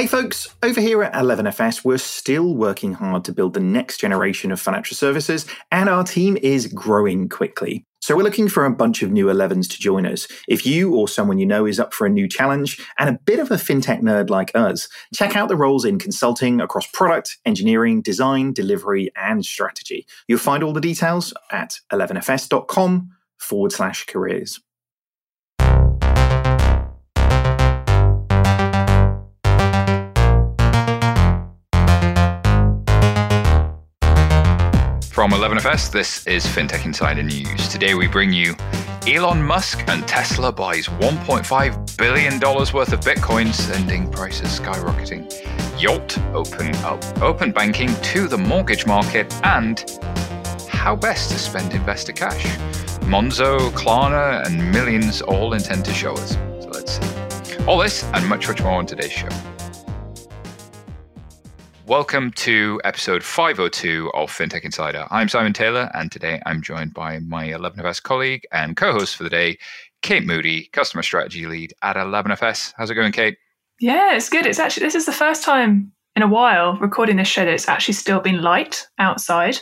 Hey folks, over here at 11FS, we're still working hard to build the next generation of financial services, and our team is growing quickly. So we're looking for a bunch of new 11s to join us. If you or someone you know is up for a new challenge and a bit of a fintech nerd like us, check out the roles in consulting across product, engineering, design, delivery, and strategy. You'll find all the details at 11fs.com forward slash careers. From 11FS, this is FinTech Insider News. Today we bring you Elon Musk and Tesla buys $1.5 billion worth of Bitcoin, sending prices skyrocketing. Yolt open up open banking to the mortgage market, and how best to spend investor cash. Monzo, Klarna, and millions all intend to show us. So let's see. All this and much, much more on today's show. Welcome to episode 502 of FinTech Insider. I'm Simon Taylor, and today I'm joined by my 11FS colleague and co host for the day, Kate Moody, customer strategy lead at 11FS. How's it going, Kate? Yeah, it's good. It's actually, this is the first time in a while recording this show that it's actually still been light outside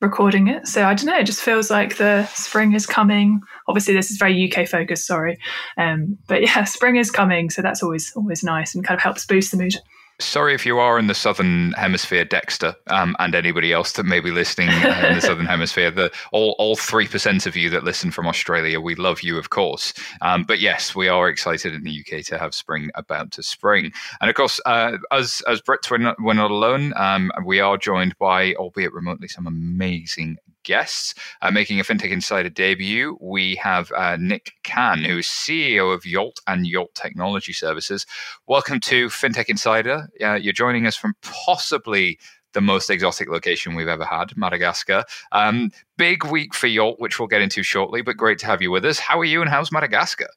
recording it. So I don't know, it just feels like the spring is coming. Obviously, this is very UK focused, sorry. Um, but yeah, spring is coming. So that's always, always nice and kind of helps boost the mood sorry if you are in the southern hemisphere, Dexter, um, and anybody else that may be listening uh, in the southern hemisphere. The all all three percent of you that listen from Australia, we love you, of course. Um, but yes, we are excited in the UK to have spring about to spring, and of course, uh, as as Brits, we're not we're not alone. Um, we are joined by, albeit remotely, some amazing guests. Uh, making a FinTech Insider debut, we have uh, Nick Kan, who is CEO of Yolt and Yolt Technology Services. Welcome to FinTech Insider. Uh, you're joining us from possibly the most exotic location we've ever had, Madagascar. Um, big week for Yolt, which we'll get into shortly, but great to have you with us. How are you and how's Madagascar?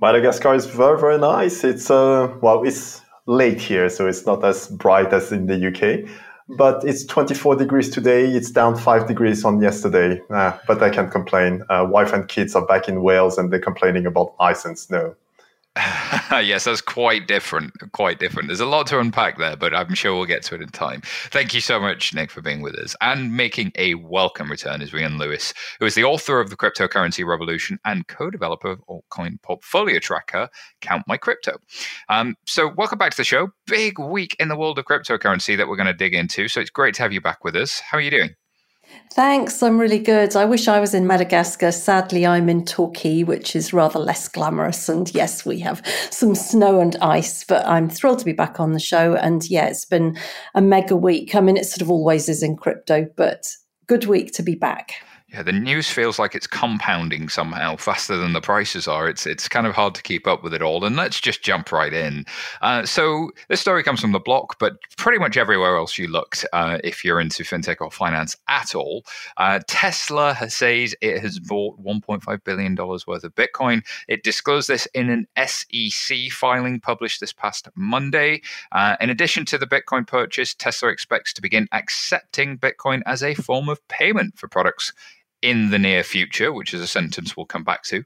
Madagascar is very, very nice. It's, uh, well, it's late here, so it's not as bright as in the UK but it's 24 degrees today. It's down five degrees on yesterday, uh, but I can't complain. Uh, wife and kids are back in Wales and they're complaining about ice and snow. yes, that's quite different. Quite different. There's a lot to unpack there, but I'm sure we'll get to it in time. Thank you so much, Nick, for being with us. And making a welcome return is Rhian Lewis, who is the author of The Cryptocurrency Revolution and co developer of altcoin portfolio tracker, CountMyCrypto. Um, so, welcome back to the show. Big week in the world of cryptocurrency that we're going to dig into. So, it's great to have you back with us. How are you doing? Thanks, I'm really good. I wish I was in Madagascar. Sadly, I'm in Torquay, which is rather less glamorous. And yes, we have some snow and ice, but I'm thrilled to be back on the show. And yeah, it's been a mega week. I mean, it sort of always is in crypto, but good week to be back. Yeah, the news feels like it's compounding somehow faster than the prices are. It's it's kind of hard to keep up with it all. And let's just jump right in. Uh, so this story comes from the block, but pretty much everywhere else you looked, uh, if you're into fintech or finance at all, uh, Tesla says it has bought 1.5 billion dollars worth of Bitcoin. It disclosed this in an SEC filing published this past Monday. Uh, in addition to the Bitcoin purchase, Tesla expects to begin accepting Bitcoin as a form of payment for products in the near future, which is a sentence we'll come back to.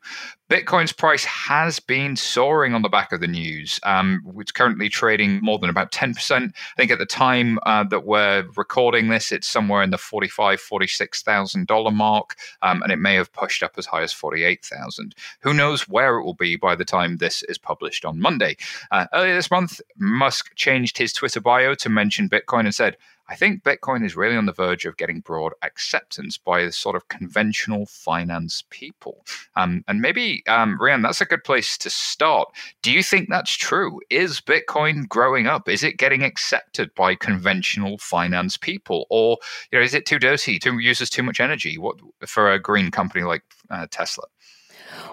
Bitcoin's price has been soaring on the back of the news. Um, it's currently trading more than about 10%. I think at the time uh, that we're recording this, it's somewhere in the $45,000, $46,000 mark, um, and it may have pushed up as high as 48000 Who knows where it will be by the time this is published on Monday. Uh, earlier this month, Musk changed his Twitter bio to mention Bitcoin and said, I think Bitcoin is really on the verge of getting broad acceptance by the sort of conventional finance people. Um, and maybe, um, Rhian, that's a good place to start. Do you think that's true? Is Bitcoin growing up? Is it getting accepted by conventional finance people? Or you know, is it too dirty, too uses too much energy what, for a green company like uh, Tesla?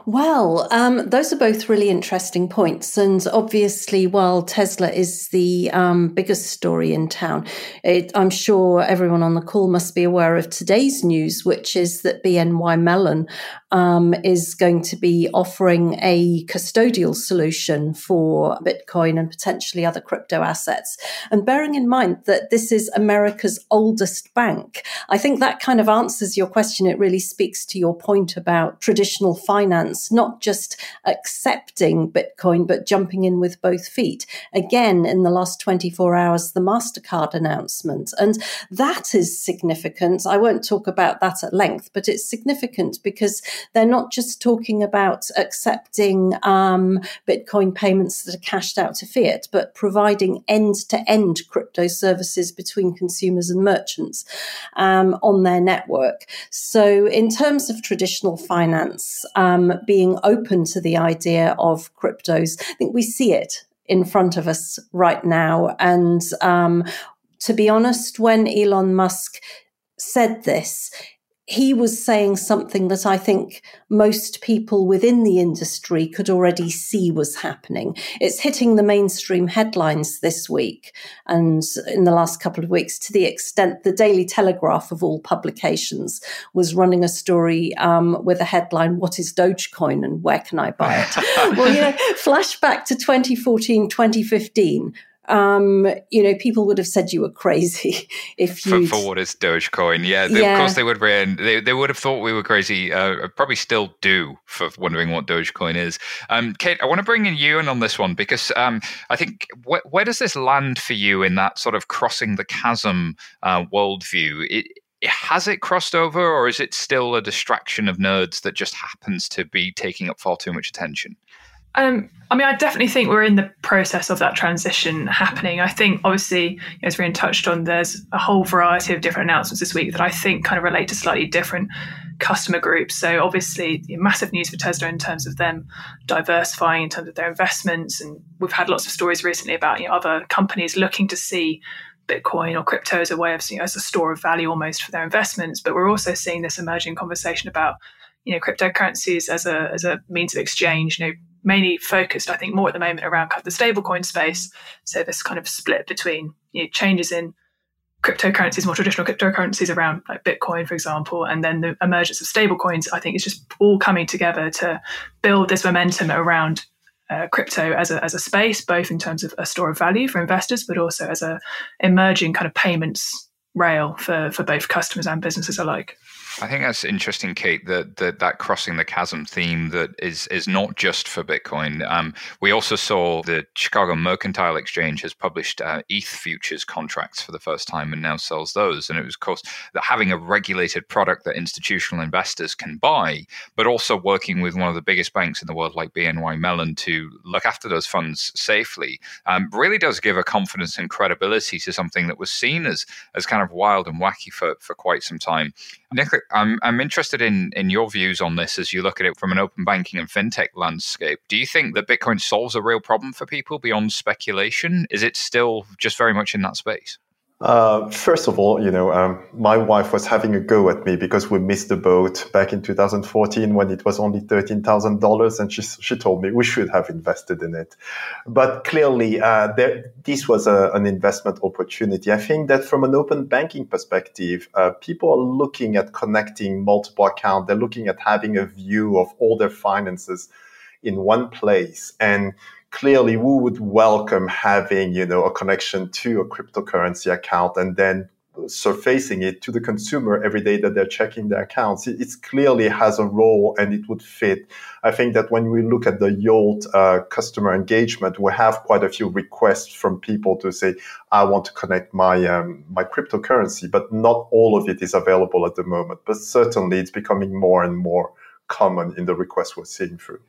Well, um, those are both really interesting points. And obviously, while Tesla is the um, biggest story in town, it, I'm sure everyone on the call must be aware of today's news, which is that BNY Mellon um, is going to be offering a custodial solution for Bitcoin and potentially other crypto assets. And bearing in mind that this is America's oldest bank, I think that kind of answers your question. It really speaks to your point about traditional finance not just accepting Bitcoin, but jumping in with both feet. Again, in the last 24 hours, the MasterCard announcement. And that is significant. I won't talk about that at length, but it's significant because they're not just talking about accepting um, Bitcoin payments that are cashed out to fiat, but providing end to end crypto services between consumers and merchants um, on their network. So, in terms of traditional finance um, being open to the idea of cryptos, I think we see it in front of us right now. And um, to be honest, when Elon Musk said this, he was saying something that I think most people within the industry could already see was happening. It's hitting the mainstream headlines this week and in the last couple of weeks to the extent the Daily Telegraph of all publications was running a story um, with a headline, What is Dogecoin and where can I buy it? well, you know, flashback to 2014, 2015 um, you know, people would have said you were crazy if you for, for, what is Dogecoin. Yeah, they, yeah, of course they would have. They, they would have thought we were crazy. Uh, probably still do for wondering what Dogecoin is. Um, Kate, I want to bring in you in on this one because um, I think wh- where does this land for you in that sort of crossing the chasm uh, worldview? It, has it crossed over, or is it still a distraction of nerds that just happens to be taking up far too much attention? Um, I mean, I definitely think we're in the process of that transition happening. I think, obviously, as Rhian touched on, there's a whole variety of different announcements this week that I think kind of relate to slightly different customer groups. So, obviously, massive news for Tesla in terms of them diversifying in terms of their investments, and we've had lots of stories recently about you know, other companies looking to see Bitcoin or crypto as a way of you know, as a store of value almost for their investments. But we're also seeing this emerging conversation about you know cryptocurrencies as a as a means of exchange. You know mainly focused, I think, more at the moment around kind of the stablecoin space. So this kind of split between you know, changes in cryptocurrencies, more traditional cryptocurrencies around like Bitcoin, for example, and then the emergence of stablecoins. I think is just all coming together to build this momentum around uh, crypto as a, as a space, both in terms of a store of value for investors, but also as a emerging kind of payments rail for for both customers and businesses alike. I think that's interesting, Kate. That that, that crossing the chasm theme that is is not just for Bitcoin. Um, we also saw the Chicago Mercantile Exchange has published uh, ETH futures contracts for the first time and now sells those. And it was, of course, that having a regulated product that institutional investors can buy, but also working with one of the biggest banks in the world, like BNY Mellon, to look after those funds safely, um, really does give a confidence and credibility to something that was seen as as kind of wild and wacky for for quite some time. I'm I'm interested in in your views on this as you look at it from an open banking and fintech landscape. Do you think that Bitcoin solves a real problem for people beyond speculation? Is it still just very much in that space? Uh, first of all, you know, um, my wife was having a go at me because we missed the boat back in 2014 when it was only $13,000. And she, she told me we should have invested in it. But clearly, uh, there, this was a, an investment opportunity. I think that from an open banking perspective, uh, people are looking at connecting multiple accounts. They're looking at having a view of all their finances in one place. And clearly we would welcome having, you know, a connection to a cryptocurrency account and then surfacing it to the consumer every day that they're checking their accounts. It, clearly has a role and it would fit. I think that when we look at the Yolt uh, customer engagement, we have quite a few requests from people to say, I want to connect my, um, my cryptocurrency, but not all of it is available at the moment. But certainly it's becoming more and more common in the requests we're seeing through.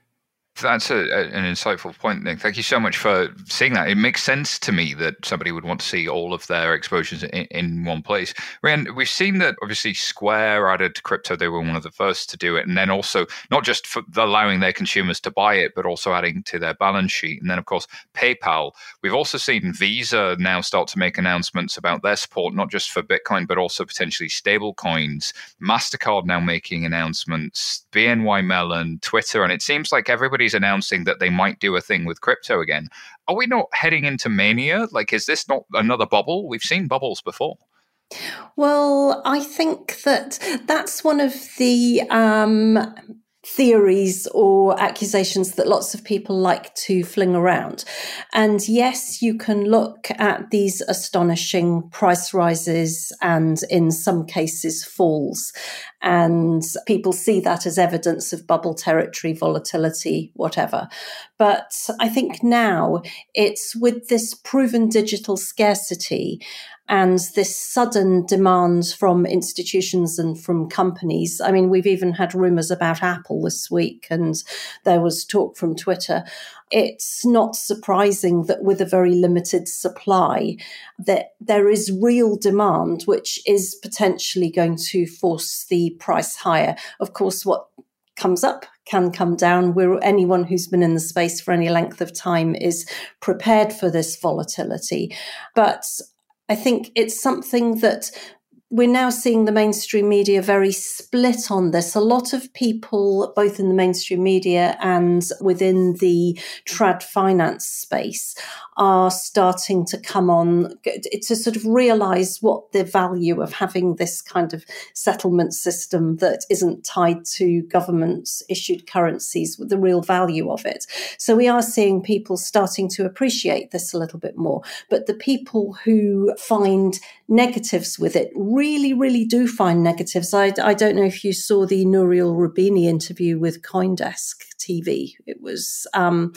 That's a, an insightful point, Nick. Thank you so much for seeing that. It makes sense to me that somebody would want to see all of their exposures in, in one place. Rhian, we've seen that obviously Square added crypto; they were one of the first to do it, and then also not just for allowing their consumers to buy it, but also adding to their balance sheet. And then, of course, PayPal. We've also seen Visa now start to make announcements about their support, not just for Bitcoin, but also potentially stable coins. Mastercard now making announcements. BNY Mellon, Twitter, and it seems like everybody everybody's announcing that they might do a thing with crypto again. Are we not heading into mania? Like, is this not another bubble? We've seen bubbles before. Well, I think that that's one of the um, theories or accusations that lots of people like to fling around. And yes, you can look at these astonishing price rises and in some cases falls and people see that as evidence of bubble territory, volatility, whatever. But I think now it's with this proven digital scarcity and this sudden demand from institutions and from companies. I mean, we've even had rumors about Apple this week, and there was talk from Twitter. It's not surprising that with a very limited supply, that there is real demand, which is potentially going to force the price higher. Of course, what comes up can come down. We're, anyone who's been in the space for any length of time is prepared for this volatility. But I think it's something that we're now seeing the mainstream media very split on this. A lot of people, both in the mainstream media and within the trad finance space, are starting to come on to sort of realize what the value of having this kind of settlement system that isn't tied to government issued currencies, the real value of it. So we are seeing people starting to appreciate this a little bit more. But the people who find negatives with it really, really do find negatives. I, I don't know if you saw the Nouriel Roubini interview with Coindesk TV. It was, um,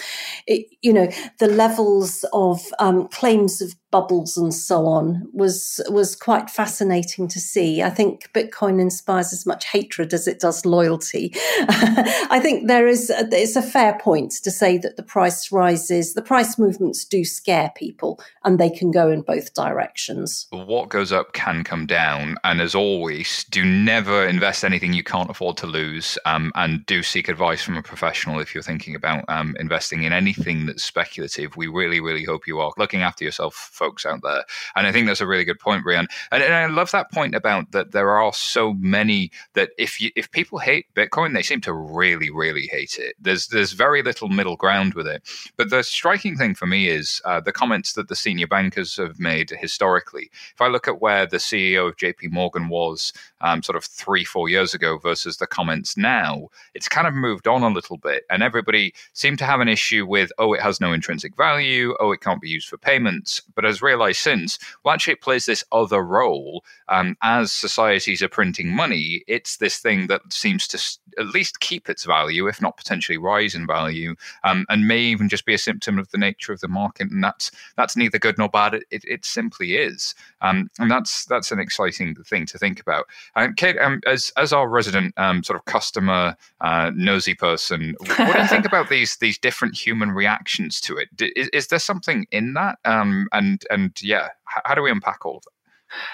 it, you know, the levels of um, claims of bubbles and so on was was quite fascinating to see. I think Bitcoin inspires as much hatred as it does loyalty. I think there is a, it's a fair point to say that the price rises, the price movements do scare people, and they can go in both directions. What goes up can come down, and as always, do never invest anything you can't afford to lose, um, and do seek advice from a professional if you're thinking about um, investing in anything that's speculative. We really, really hope you are looking after yourself folks out there. And I think that's a really good point, Rhian. And, and I love that point about that there are so many that if you if people hate Bitcoin, they seem to really, really hate it. There's there's very little middle ground with it. But the striking thing for me is uh, the comments that the senior bankers have made historically. If I look at where the CEO of JP Morgan was um, sort of three, four years ago versus the comments now, it's kind of moved on a little bit. And everybody seemed to have an issue with, oh, it has no intrinsic value, oh, it can't be used for payments. But has realized since, well, actually, it plays this other role. Um, as societies are printing money, it's this thing that seems to at least keep its value, if not potentially rise in value, um, and may even just be a symptom of the nature of the market. And that's that's neither good nor bad. It, it, it simply is, um, and that's that's an exciting thing to think about. Um, Kate, um, as as our resident um, sort of customer uh, nosy person, what do you think about these these different human reactions to it? Is, is there something in that? Um, and and yeah, how do we unpack all of that?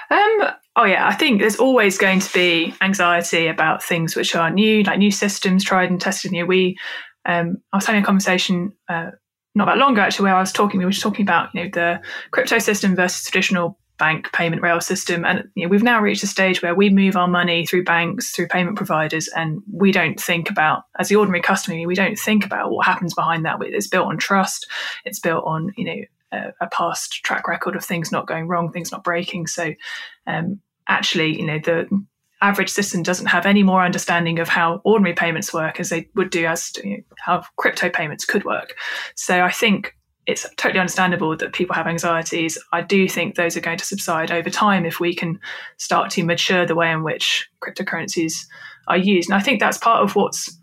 Um, oh yeah, I think there's always going to be anxiety about things which are new, like new systems tried and tested. Know, we, um, I was having a conversation uh, not that long ago actually, where I was talking. We were just talking about you know the crypto system versus traditional bank payment rail system, and you know, we've now reached a stage where we move our money through banks, through payment providers, and we don't think about, as the ordinary customer, we don't think about what happens behind that. It's built on trust. It's built on you know a, a, past track record of things not going wrong, things not breaking. So um, actually, you know, the average citizen doesn't have any more understanding of how ordinary payments work as they would do as you know, how crypto payments could work. So I think it's totally understandable that people have anxieties. I do think those are going to subside over time if we can start to mature the way in which cryptocurrencies are used. And I think that's part of what's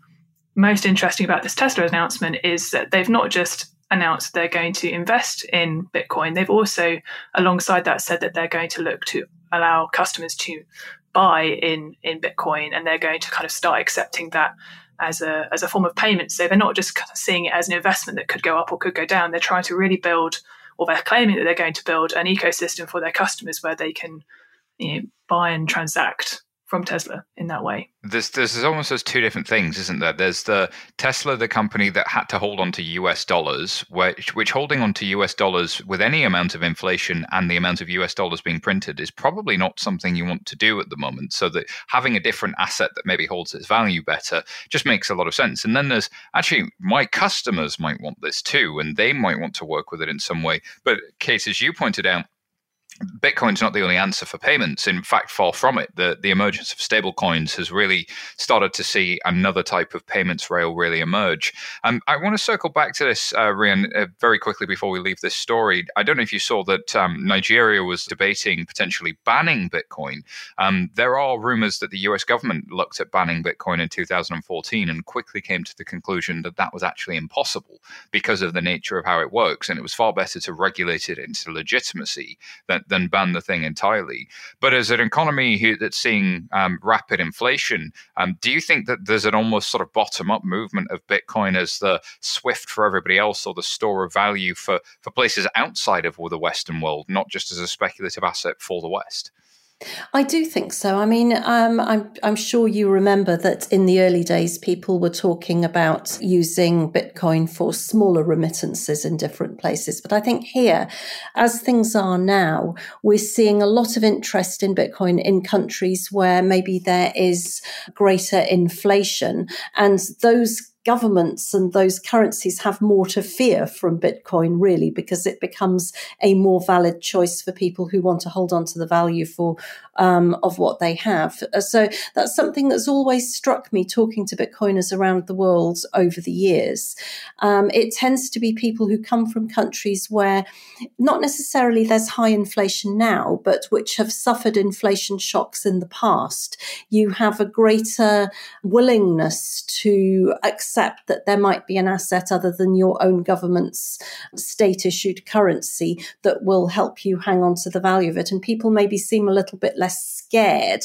most interesting about this Tesla announcement is that they've not just announced they're going to invest in Bitcoin, they've also, alongside that, said that they're going to look to allow customers to buy in in Bitcoin, and they're going to kind of start accepting that as a as a form of payment. So they're not just kind of seeing it as an investment that could go up or could go down. They're trying to really build, or they're claiming that they're going to build an ecosystem for their customers where they can you know, buy and transact from Tesla in that way. There's there's almost those two different things, isn't there? There's the Tesla, the company that had to hold on to US dollars, which which holding on to US dollars with any amount of inflation and the amount of US dollars being printed is probably not something you want to do at the moment. So that having a different asset that maybe holds its value better just makes a lot of sense. And then there's actually my customers might want this too, and they might want to work with it in some way. But Kate, as you pointed out, Bitcoin's not the only answer for payments. In fact, far from it. The, the emergence of stablecoins has really started to see another type of payments rail really emerge. Um, I want to circle back to this, uh, Rhian, uh, very quickly before we leave this story. I don't know if you saw that um, Nigeria was debating potentially banning Bitcoin. Um, there are rumors that the US government looked at banning Bitcoin in 2014 and quickly came to the conclusion that that was actually impossible because of the nature of how it works. And it was far better to regulate it into legitimacy than than ban the thing entirely. But as an economy that's seeing um, rapid inflation, um, do you think that there's an almost sort of bottom up movement of Bitcoin as the Swift for everybody else or the store of value for, for places outside of the Western world, not just as a speculative asset for the West? I do think so. I mean, um, I'm I'm sure you remember that in the early days, people were talking about using Bitcoin for smaller remittances in different places. But I think here, as things are now, we're seeing a lot of interest in Bitcoin in countries where maybe there is greater inflation, and those governments and those currencies have more to fear from Bitcoin, really, because it becomes a more valid choice for people who want to hold on to the value for um, of what they have. Uh, so that's something that's always struck me talking to Bitcoiners around the world over the years. Um, it tends to be people who come from countries where not necessarily there's high inflation now, but which have suffered inflation shocks in the past. You have a greater willingness to accept accept that there might be an asset other than your own government's state issued currency that will help you hang on to the value of it. And people maybe seem a little bit less scared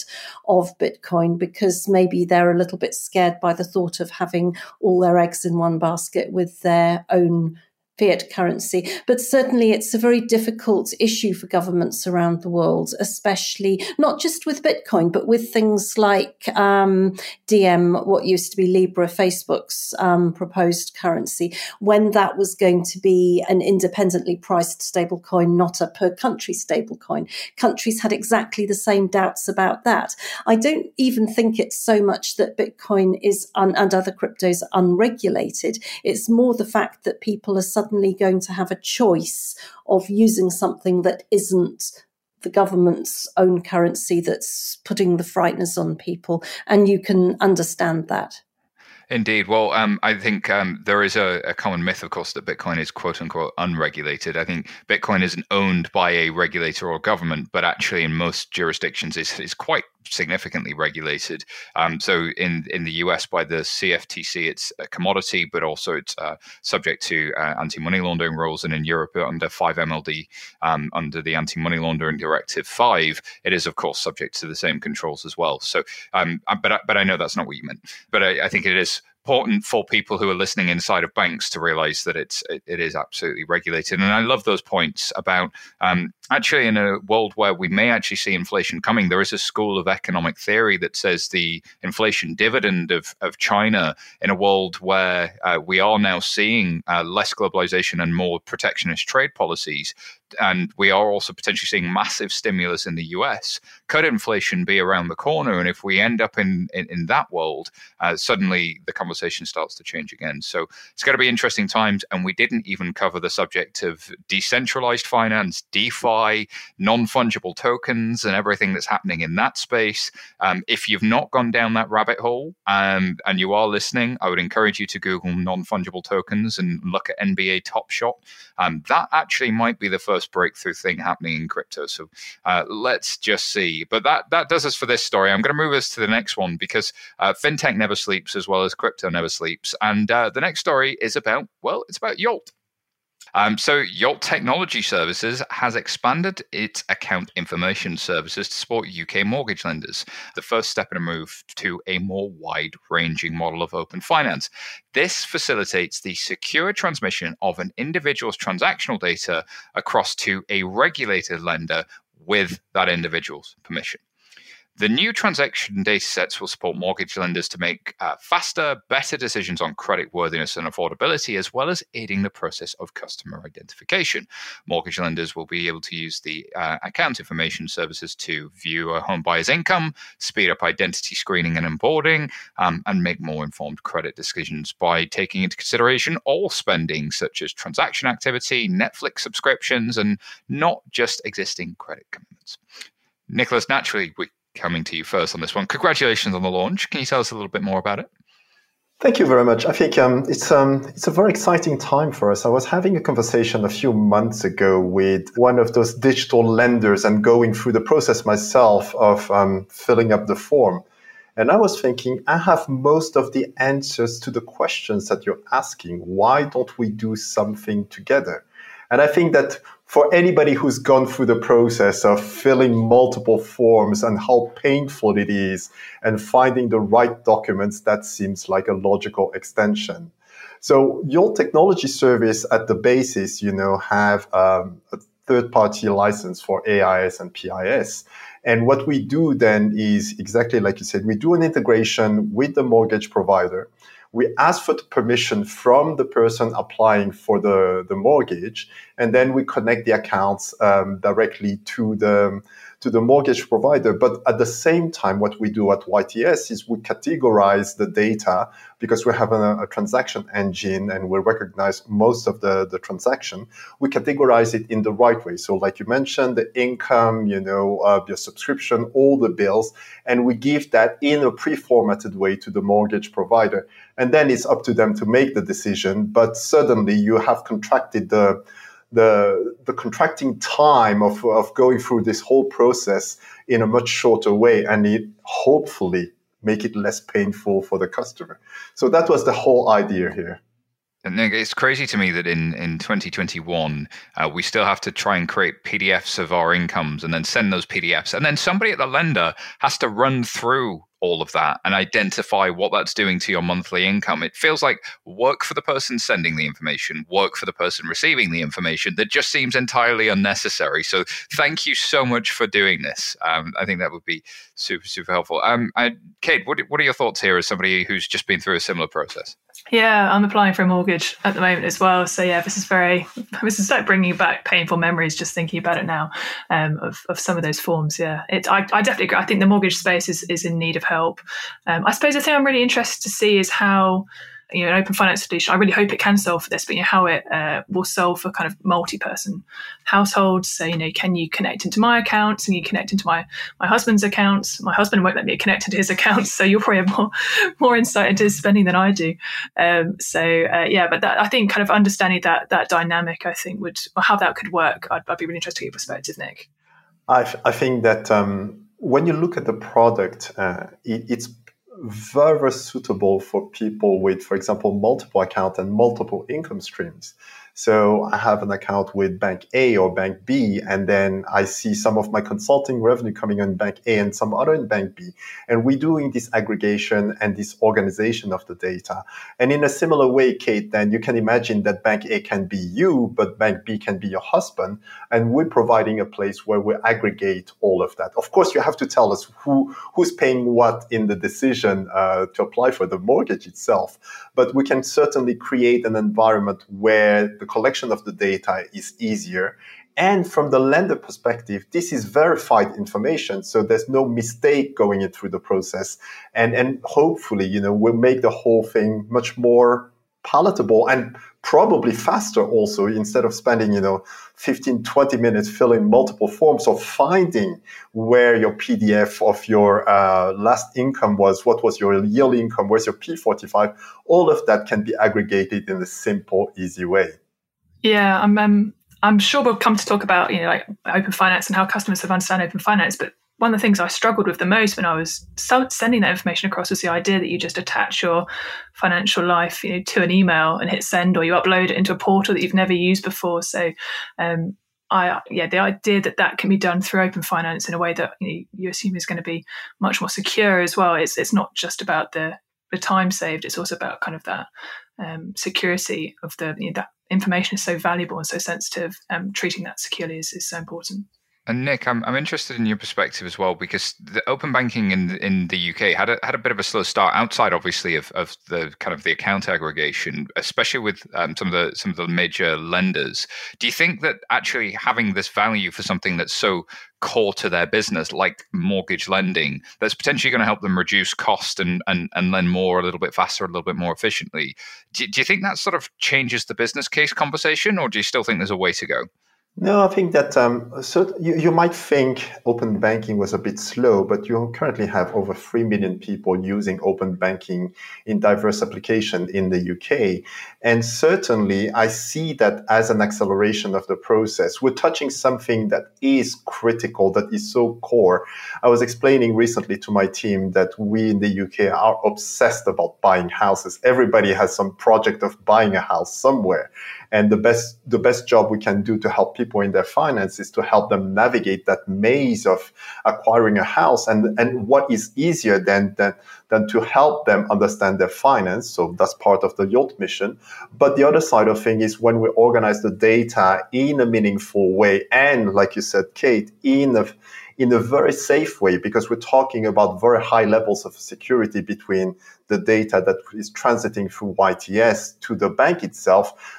of Bitcoin because maybe they're a little bit scared by the thought of having all their eggs in one basket with their own fiat currency. But certainly it's a very difficult issue for governments around the world, especially not just with Bitcoin, but with things like um, Diem, what used to be Libra, Facebook's um, proposed currency, when that was going to be an independently priced stablecoin, not a per country stablecoin. Countries had exactly the same doubts about that. I don't even think it's so much that Bitcoin is un- and other cryptos unregulated. It's more the fact that people are suddenly suddenly going to have a choice of using something that isn't the government's own currency that's putting the frighteners on people. And you can understand that. Indeed. Well, um, I think um, there is a, a, common myth, of course, that Bitcoin is quote unquote unregulated. I think Bitcoin isn't owned by a regulator or government, but actually in most jurisdictions is, is quite significantly regulated. Um, so in in the US by the CFTC, it's a commodity, but also it's uh, subject to uh, anti money laundering rules. And in Europe, under 5MLD, um, under the anti money laundering directive five, it is of course subject to the same controls as well. So, um, uh, but but I know that's not what you meant. But I, I think it is important for people who are listening inside of banks to realize that it's it, it is absolutely regulated. And I love those points about um, actually in a world where we may actually see inflation coming. There is a school of economic theory that says the inflation dividend of of China in a world where uh, we are now seeing uh, less globalization and more protectionist trade policies and we are also potentially seeing massive stimulus in the US. Could inflation be around the corner? And if we end up in in, in that world, uh, suddenly the conversation starts to change again. So it's going to be interesting times. And we didn't even cover the subject of decentralized finance, DeFi, non fungible tokens, and everything that's happening in that space. Um, if you've not gone down that rabbit hole um, and you are listening, I would encourage you to Google non fungible tokens and look at NBA Top Shot. Um, that actually might be the first first breakthrough thing happening in crypto. So uh, let's just see. But that that does us for this story. I'm going to move us to the next one because uh, fintech never sleeps as well as crypto never sleeps. And uh, the next story is about well, it's about Yolt. Um, so, Yolt Technology Services has expanded its account information services to support UK mortgage lenders, the first step in a move to a more wide ranging model of open finance. This facilitates the secure transmission of an individual's transactional data across to a regulated lender with that individual's permission. The new transaction data sets will support mortgage lenders to make uh, faster, better decisions on credit worthiness and affordability, as well as aiding the process of customer identification. Mortgage lenders will be able to use the uh, account information services to view a home buyer's income, speed up identity screening and onboarding, um, and make more informed credit decisions by taking into consideration all spending, such as transaction activity, Netflix subscriptions, and not just existing credit commitments. Nicholas, naturally, we coming to you first on this one. Congratulations on the launch. Can you tell us a little bit more about it? Thank you very much. I think um, it's um, it's a very exciting time for us. I was having a conversation a few months ago with one of those digital lenders and going through the process myself of um, filling up the form. And I was thinking, I have most of the answers to the questions that you're asking. Why don't we do something together? And I think that for anybody who's gone through the process of filling multiple forms and how painful it is and finding the right documents, that seems like a logical extension. So Yolt Technology Service at the basis, you know, have um, a third party license for AIS and PIS. And what we do then is exactly like you said, we do an integration with the mortgage provider we ask for the permission from the person applying for the, the mortgage, and then we connect the accounts um, directly to the to the mortgage provider. But at the same time, what we do at YTS is we categorize the data because we have a, a transaction engine and we recognize most of the, the transaction. We categorize it in the right way. So, like you mentioned, the income, you know, uh, your subscription, all the bills, and we give that in a pre-formatted way to the mortgage provider. And then it's up to them to make the decision. But suddenly you have contracted the the the contracting time of, of going through this whole process in a much shorter way and it hopefully make it less painful for the customer. So that was the whole idea here. And it's crazy to me that in, in 2021, uh, we still have to try and create PDFs of our incomes and then send those PDFs. And then somebody at the lender has to run through all of that and identify what that's doing to your monthly income. It feels like work for the person sending the information, work for the person receiving the information that just seems entirely unnecessary. So thank you so much for doing this. Um, I think that would be super, super helpful. Um, I, Kate, what, what are your thoughts here as somebody who's just been through a similar process? Yeah, I'm applying for a mortgage at the moment as well. So yeah, this is very this is like bringing back painful memories just thinking about it now um, of of some of those forms. Yeah, it I, I definitely agree. I think the mortgage space is is in need of help. Um, I suppose the thing I'm really interested to see is how you know, an open finance solution. I really hope it can solve for this, but you know, how it uh, will solve for kind of multi-person households. So, you know, can you connect into my accounts and you connect into my my husband's accounts? My husband won't let me connect into his accounts, so you'll probably have more more insight into his spending than I do. Um, so, uh, yeah, but that, I think kind of understanding that that dynamic, I think would or how that could work. I'd, I'd be really interested in your perspective, Nick. I, I think that um, when you look at the product, uh, it, it's very, suitable for people with, for example, multiple accounts and multiple income streams. So I have an account with bank A or bank B, and then I see some of my consulting revenue coming in bank A and some other in bank B. And we're doing this aggregation and this organization of the data. And in a similar way, Kate, then you can imagine that bank A can be you, but bank B can be your husband. And we're providing a place where we aggregate all of that. Of course, you have to tell us who, who's paying what in the decision uh, to apply for the mortgage itself. But we can certainly create an environment where the collection of the data is easier. And from the lender perspective, this is verified information. So there's no mistake going in through the process. And, and hopefully, you know, we'll make the whole thing much more palatable and probably faster also instead of spending you know 15 20 minutes filling multiple forms or finding where your pdf of your uh, last income was what was your yearly income where's your p45 all of that can be aggregated in a simple easy way yeah, I'm. Um, I'm sure we'll come to talk about you know like open finance and how customers have understand open finance. But one of the things I struggled with the most when I was sending that information across was the idea that you just attach your financial life you know, to an email and hit send, or you upload it into a portal that you've never used before. So. Um, I yeah, the idea that that can be done through open finance in a way that you, know, you assume is going to be much more secure as well. It's it's not just about the the time saved; it's also about kind of that um, security of the you know, that information is so valuable and so sensitive. Um, treating that securely is, is so important. And Nick, I'm, I'm interested in your perspective as well because the open banking in in the UK had a had a bit of a slow start outside, obviously, of, of the kind of the account aggregation, especially with um, some of the some of the major lenders. Do you think that actually having this value for something that's so core to their business, like mortgage lending, that's potentially going to help them reduce cost and and and lend more a little bit faster, a little bit more efficiently? Do, do you think that sort of changes the business case conversation, or do you still think there's a way to go? No, I think that um, so you, you might think open banking was a bit slow, but you currently have over 3 million people using open banking in diverse applications in the UK. And certainly, I see that as an acceleration of the process. We're touching something that is critical, that is so core. I was explaining recently to my team that we in the UK are obsessed about buying houses. Everybody has some project of buying a house somewhere. And the best, the best job we can do to help people in their finance is to help them navigate that maze of acquiring a house. And, and what is easier than, than, than to help them understand their finance. So that's part of the Yolt mission. But the other side of thing is when we organize the data in a meaningful way. And like you said, Kate, in a, in a very safe way because we're talking about very high levels of security between the data that is transiting through YTS to the bank itself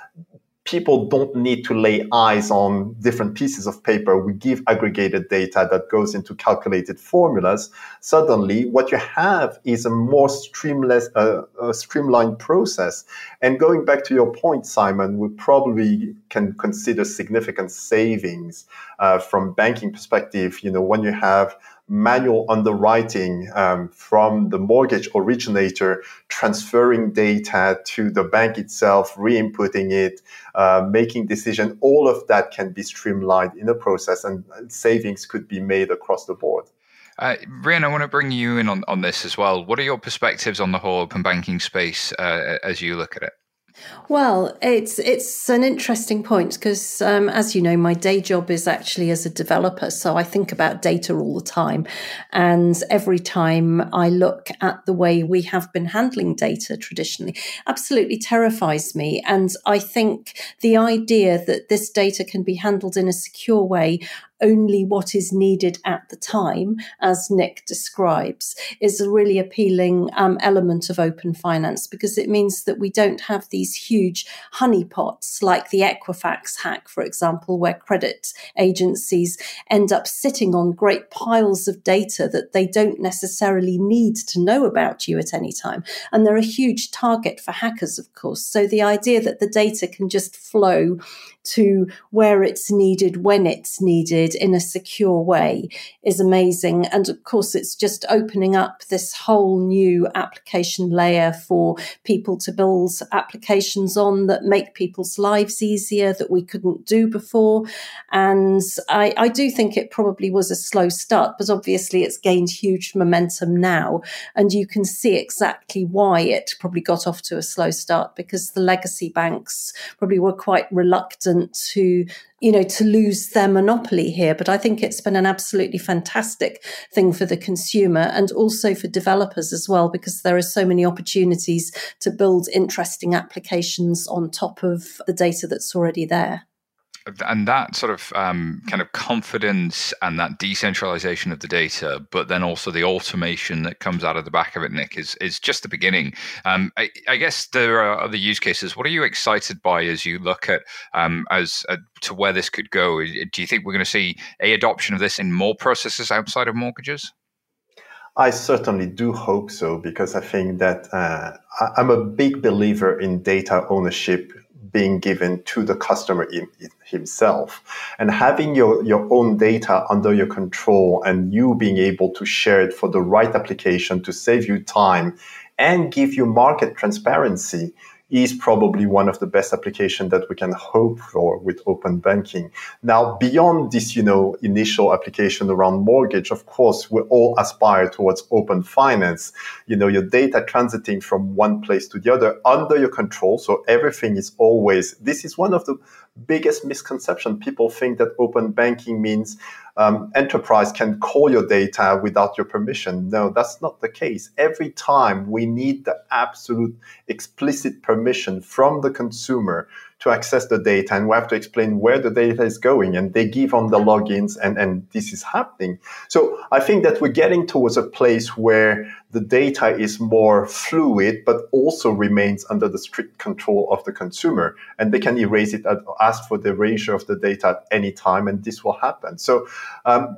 people don't need to lay eyes on different pieces of paper. We give aggregated data that goes into calculated formulas. Suddenly, what you have is a more streamless, uh, streamlined process. And going back to your point, Simon, we probably can consider significant savings uh, from banking perspective. You know, when you have manual underwriting um, from the mortgage originator, transferring data to the bank itself, re-inputting it, uh, making decision. All of that can be streamlined in the process, and savings could be made across the board. Uh, I want to bring you in on, on this as well. What are your perspectives on the whole open banking space uh, as you look at it? Well, it's it's an interesting point because, um, as you know, my day job is actually as a developer, so I think about data all the time, and every time I look at the way we have been handling data traditionally, absolutely terrifies me. And I think the idea that this data can be handled in a secure way only what is needed at the time, as Nick describes, is a really appealing um, element of open finance because it means that we don't have these huge honeypots like the Equifax hack, for example, where credit agencies end up sitting on great piles of data that they don't necessarily need to know about you at any time. And they're a huge target for hackers, of course. So the idea that the data can just flow to where it's needed when it's needed in a secure way is amazing. And of course, it's just opening up this whole new application layer for people to build applications on that make people's lives easier that we couldn't do before. And I, I do think it probably was a slow start, but obviously it's gained huge momentum now. And you can see exactly why it probably got off to a slow start because the legacy banks probably were quite reluctant to you know to lose their monopoly here but i think it's been an absolutely fantastic thing for the consumer and also for developers as well because there are so many opportunities to build interesting applications on top of the data that's already there and that sort of um, kind of confidence and that decentralization of the data, but then also the automation that comes out of the back of it, Nick, is is just the beginning. Um, I, I, guess there are other use cases. What are you excited by as you look at um, as uh, to where this could go? Do you think we're going to see a adoption of this in more processes outside of mortgages? I certainly do hope so because I think that uh, I'm a big believer in data ownership being given to the customer himself. And having your, your own data under your control and you being able to share it for the right application to save you time and give you market transparency is probably one of the best applications that we can hope for with open banking. Now, beyond this, you know, initial application around mortgage, of course, we all aspire towards open finance. You know, your data transiting from one place to the other under your control. So everything is always, this is one of the biggest misconception. People think that open banking means um, enterprise can call your data without your permission. No, that's not the case. Every time we need the absolute explicit permission from the consumer to access the data and we have to explain where the data is going and they give on the logins and, and this is happening. So I think that we're getting towards a place where the data is more fluid, but also remains under the strict control of the consumer. And they can erase it, ask for the erasure of the data at any time, and this will happen. So um,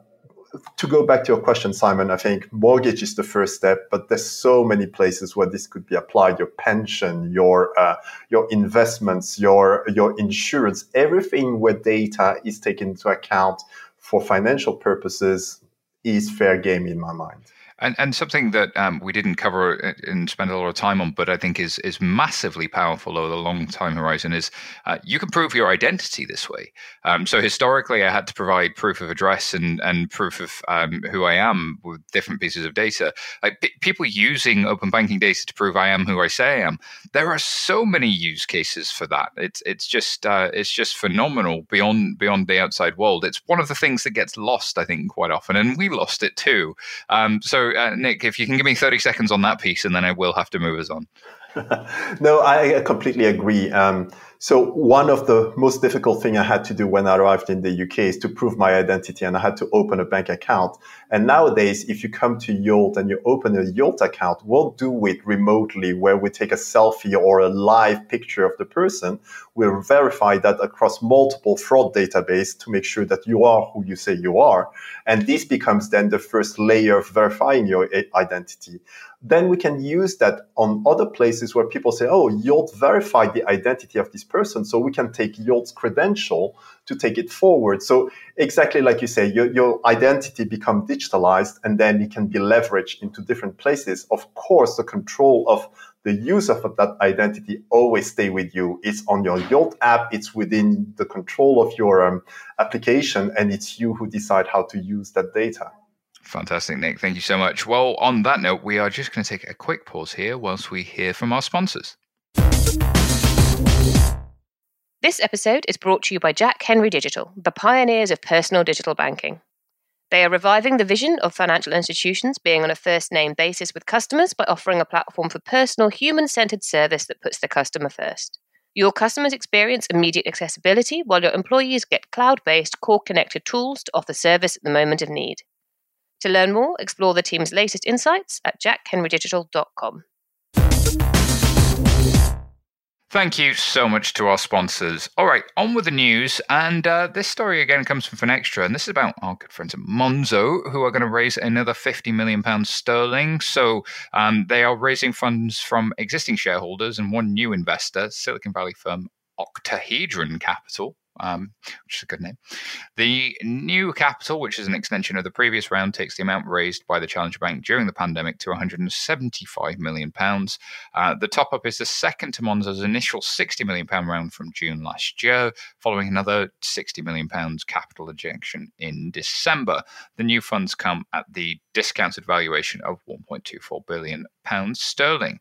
to go back to your question, Simon, I think mortgage is the first step, but there's so many places where this could be applied. Your pension, your uh, your investments, your your insurance, everything where data is taken into account for financial purposes is fair game in my mind. And, and something that um, we didn't cover and spend a lot of time on, but I think is is massively powerful over the long time horizon is uh, you can prove your identity this way. Um, so historically, I had to provide proof of address and and proof of um, who I am with different pieces of data. Like p- people using open banking data to prove I am who I say I am. There are so many use cases for that. It's it's just uh, it's just phenomenal beyond beyond the outside world. It's one of the things that gets lost, I think, quite often, and we lost it too. Um, uh, Nick, if you can give me 30 seconds on that piece, and then I will have to move us on. no, I completely agree. Um, so one of the most difficult thing I had to do when I arrived in the UK is to prove my identity and I had to open a bank account. And nowadays, if you come to Yolt and you open a Yolt account, we'll do it remotely where we take a selfie or a live picture of the person. We'll verify that across multiple fraud database to make sure that you are who you say you are. And this becomes then the first layer of verifying your identity then we can use that on other places where people say, oh, Yolt verified the identity of this person. So we can take Yolt's credential to take it forward. So exactly like you say, your, your identity become digitalized and then it can be leveraged into different places. Of course, the control of the use of that identity always stay with you. It's on your Yolt app. It's within the control of your um, application and it's you who decide how to use that data. Fantastic, Nick. Thank you so much. Well, on that note, we are just going to take a quick pause here whilst we hear from our sponsors. This episode is brought to you by Jack Henry Digital, the pioneers of personal digital banking. They are reviving the vision of financial institutions being on a first name basis with customers by offering a platform for personal, human centered service that puts the customer first. Your customers experience immediate accessibility, while your employees get cloud based, core connected tools to offer service at the moment of need. To learn more, explore the team's latest insights at jackhenrydigital.com. Thank you so much to our sponsors. All right, on with the news. And uh, this story again comes from Finextra, and this is about our good friends at Monzo, who are going to raise another £50 million sterling. So um, they are raising funds from existing shareholders and one new investor, Silicon Valley firm Octahedron Capital um, which is a good name. The new capital, which is an extension of the previous round, takes the amount raised by the Challenger Bank during the pandemic to 175 million pounds. Uh, the top up is the second to Monzo's initial 60 million pound round from June last year, following another 60 million pounds capital injection in December. The new funds come at the discounted valuation of 1.24 billion pounds sterling.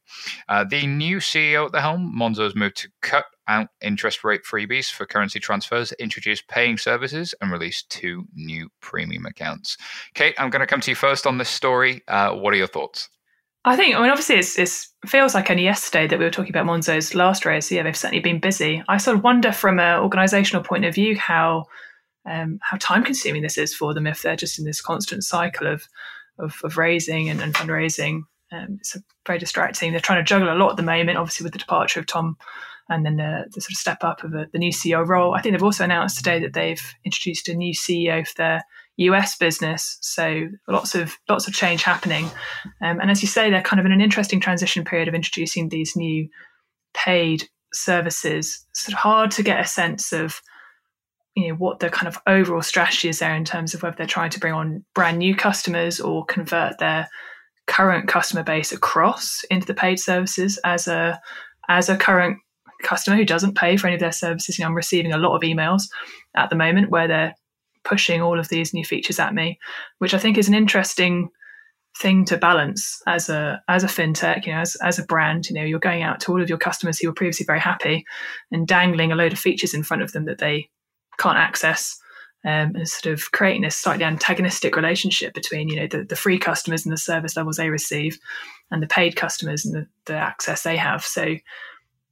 Uh, the new CEO at the helm, Monzo has moved to cut out interest rate freebies for currency transfers, introduce paying services, and release two new premium accounts. Kate, I'm going to come to you first on this story. Uh, what are your thoughts? I think, I mean, obviously, it feels like only yesterday that we were talking about Monzo's last race. Yeah, they've certainly been busy. I sort of wonder from an organisational point of view how um, how time consuming this is for them if they're just in this constant cycle of of, of raising and, and fundraising. Um, it's very distracting. They're trying to juggle a lot at the moment, obviously with the departure of Tom and then the, the sort of step up of a, the new CEO role. I think they've also announced today that they've introduced a new CEO for their US business. So lots of lots of change happening. Um, and as you say, they're kind of in an interesting transition period of introducing these new paid services. It's sort of hard to get a sense of you know what the kind of overall strategy is there in terms of whether they're trying to bring on brand new customers or convert their current customer base across into the paid services as a as a current customer who doesn't pay for any of their services. You know, I'm receiving a lot of emails at the moment where they're pushing all of these new features at me, which I think is an interesting thing to balance as a as a fintech, you know, as, as a brand, you know, you're going out to all of your customers who were previously very happy and dangling a load of features in front of them that they can't access. Um, and sort of creating a slightly antagonistic relationship between you know the, the free customers and the service levels they receive and the paid customers and the, the access they have so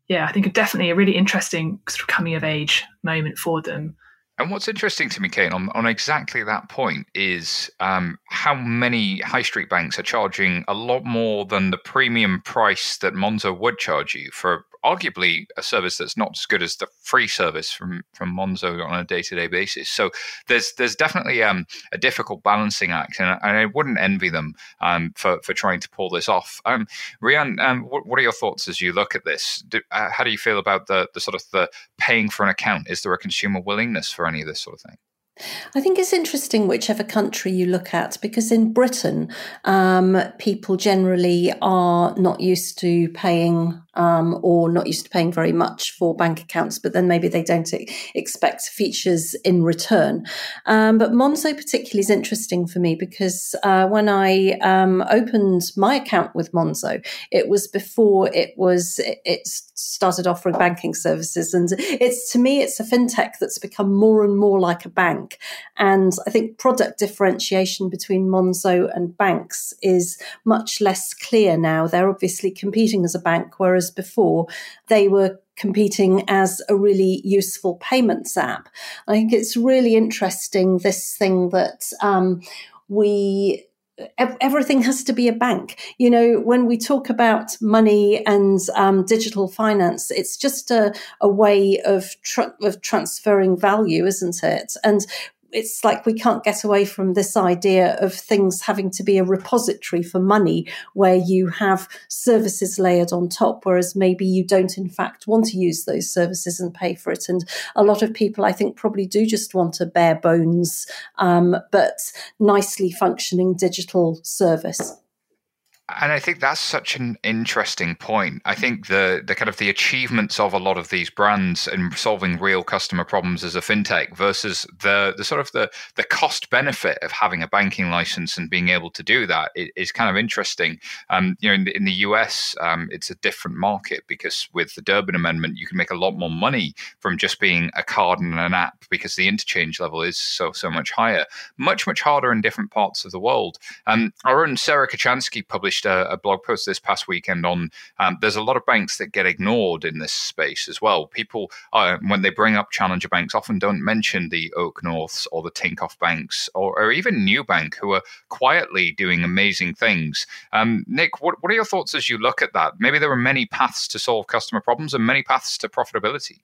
yeah, I think definitely a really interesting sort of coming of age moment for them. And what's interesting to me, Kate, on, on exactly that point is um, how many high street banks are charging a lot more than the premium price that Monzo would charge you for arguably a service that's not as good as the free service from from Monzo on a day to day basis. So there's there's definitely um, a difficult balancing act, and, and I wouldn't envy them um, for for trying to pull this off. Um, Rhian, um, what, what, are your thoughts as you look at this? Do, uh, how do you feel about the the sort of the paying for an account? Is there a consumer willingness for any of this sort of thing? I think it's interesting whichever country you look at, because in Britain, um, people generally are not used to paying um, or not used to paying very much for bank accounts, but then maybe they don't expect features in return. Um, but Monzo particularly is interesting for me because uh, when I um, opened my account with Monzo, it was before it was it started offering banking services, and it's to me it's a fintech that's become more and more like a bank. And I think product differentiation between Monzo and banks is much less clear now. They're obviously competing as a bank, whereas before, they were competing as a really useful payments app. I think it's really interesting this thing that um, we everything has to be a bank. You know, when we talk about money and um, digital finance, it's just a, a way of, tra- of transferring value, isn't it? And it's like we can't get away from this idea of things having to be a repository for money where you have services layered on top, whereas maybe you don't, in fact, want to use those services and pay for it. And a lot of people, I think, probably do just want a bare bones, um, but nicely functioning digital service and I think that's such an interesting point. I think the the kind of the achievements of a lot of these brands in solving real customer problems as a fintech versus the the sort of the the cost benefit of having a banking license and being able to do that is kind of interesting. Um, you know, in the, in the US, um, it's a different market because with the Durbin Amendment, you can make a lot more money from just being a card and an app because the interchange level is so so much higher. Much much harder in different parts of the world. Um, our own Sarah Kocianski published published a, a blog post this past weekend on um, there's a lot of banks that get ignored in this space as well. People, uh, when they bring up challenger banks, often don't mention the OakNorths or the Tinkoff banks or, or even Nubank, who are quietly doing amazing things. Um, Nick, what, what are your thoughts as you look at that? Maybe there are many paths to solve customer problems and many paths to profitability.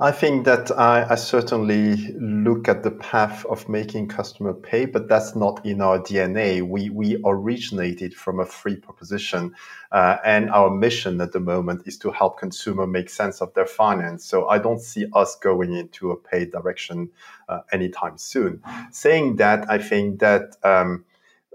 I think that I, I, certainly look at the path of making customer pay, but that's not in our DNA. We we originated from a free proposition, uh, and our mission at the moment is to help consumer make sense of their finance. So I don't see us going into a paid direction uh, anytime soon. Saying that, I think that. Um,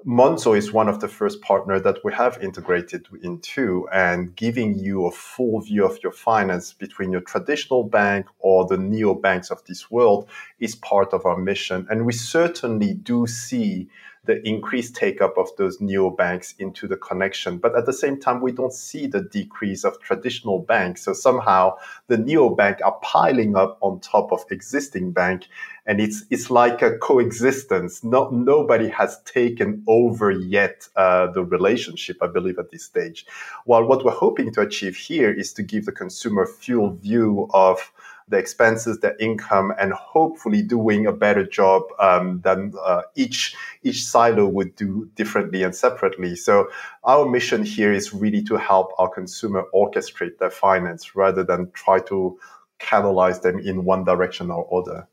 Monzo is one of the first partner that we have integrated into and giving you a full view of your finance between your traditional bank or the neo banks of this world is part of our mission. And we certainly do see the increased take up of those neo banks into the connection. But at the same time, we don't see the decrease of traditional banks. So somehow the neo bank are piling up on top of existing bank. And it's, it's like a coexistence. Not, nobody has taken over yet uh, the relationship, I believe, at this stage. While what we're hoping to achieve here is to give the consumer full view of the expenses, the income, and hopefully doing a better job um, than uh, each each silo would do differently and separately. So our mission here is really to help our consumer orchestrate their finance rather than try to canalize them in one direction or other.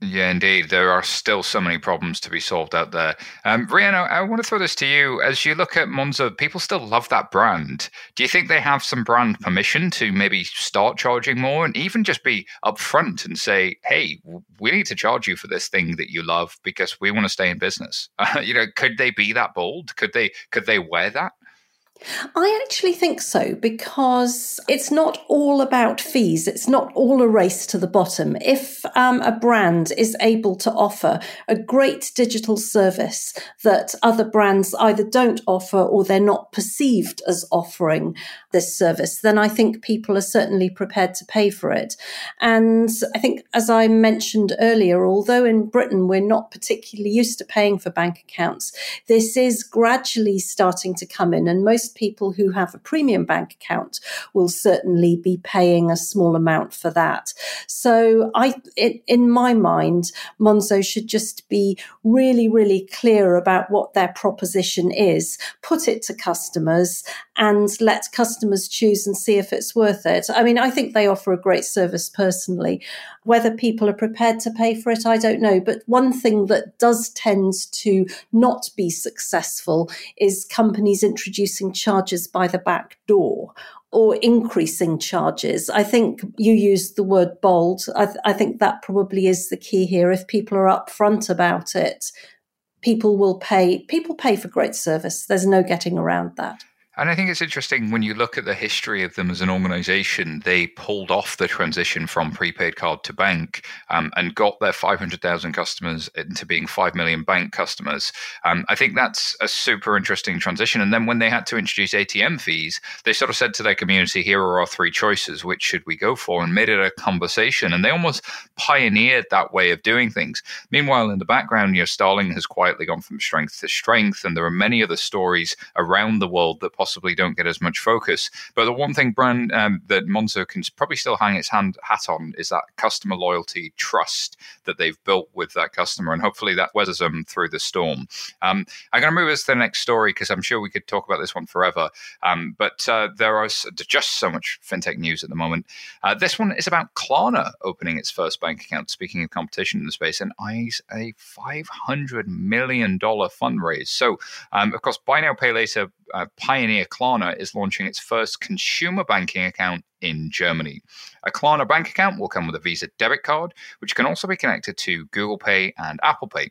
Yeah, indeed. There are still so many problems to be solved out there. Um, Rhian, I want to throw this to you. As you look at Monzo, people still love that brand. Do you think they have some brand permission to maybe start charging more and even just be upfront and say, hey, we need to charge you for this thing that you love because we want to stay in business? Uh, you know, could they be that bold? Could they could they wear that? I actually think so because it's not all about fees. It's not all a race to the bottom. If um, a brand is able to offer a great digital service that other brands either don't offer or they're not perceived as offering this service, then I think people are certainly prepared to pay for it. And I think, as I mentioned earlier, although in Britain we're not particularly used to paying for bank accounts, this is gradually starting to come in and most most people who have a premium bank account will certainly be paying a small amount for that. So I, in, in my mind, Monzo should just be really, really clear about what their proposition is, put it to customers and let customers choose and see if it's worth it. I mean, I think they offer a great service personally. Whether people are prepared to pay for it, I don't know. But one thing that does tend to not be successful is companies introducing charges by the back door or increasing charges. I think you used the word bold. I, th- I, think that probably is the key here. If people are upfront about it, people will pay. People pay for great service. There's no getting around that. And I think it's interesting when you look at the history of them as an organization, they pulled off the transition from prepaid card to bank um, and got their 500,000 customers into being 5 million bank customers. Um, I think that's a super interesting transition. And then when they had to introduce ATM fees, they sort of said to their community, here are our three choices. Which should we go for? And made it a conversation. And they almost pioneered that way of doing things. Meanwhile, in the background, you know, Starling has quietly gone from strength to strength. And there are many other stories around the world that possibly don't get as much focus. But the one thing brand um, that Monzo can probably still hang its hand hat on is that customer loyalty trust that they've built with that customer, and hopefully that weathers them through the storm. Um, I'm going to move us to the next story because I'm sure we could talk about this one forever. Um, but uh, are just so much fintech news at the moment. Uh, this one is about Klarna opening its first bank account. Speaking of competition in the space, and eyes a 500 million dollar fundraise. So, um, of course, buy now pay later uh, Pioneer Klarna is launching its first consumer banking account in Germany. A Klarna bank account will come with a Visa debit card, which can also be connected to Google Pay and Apple Pay.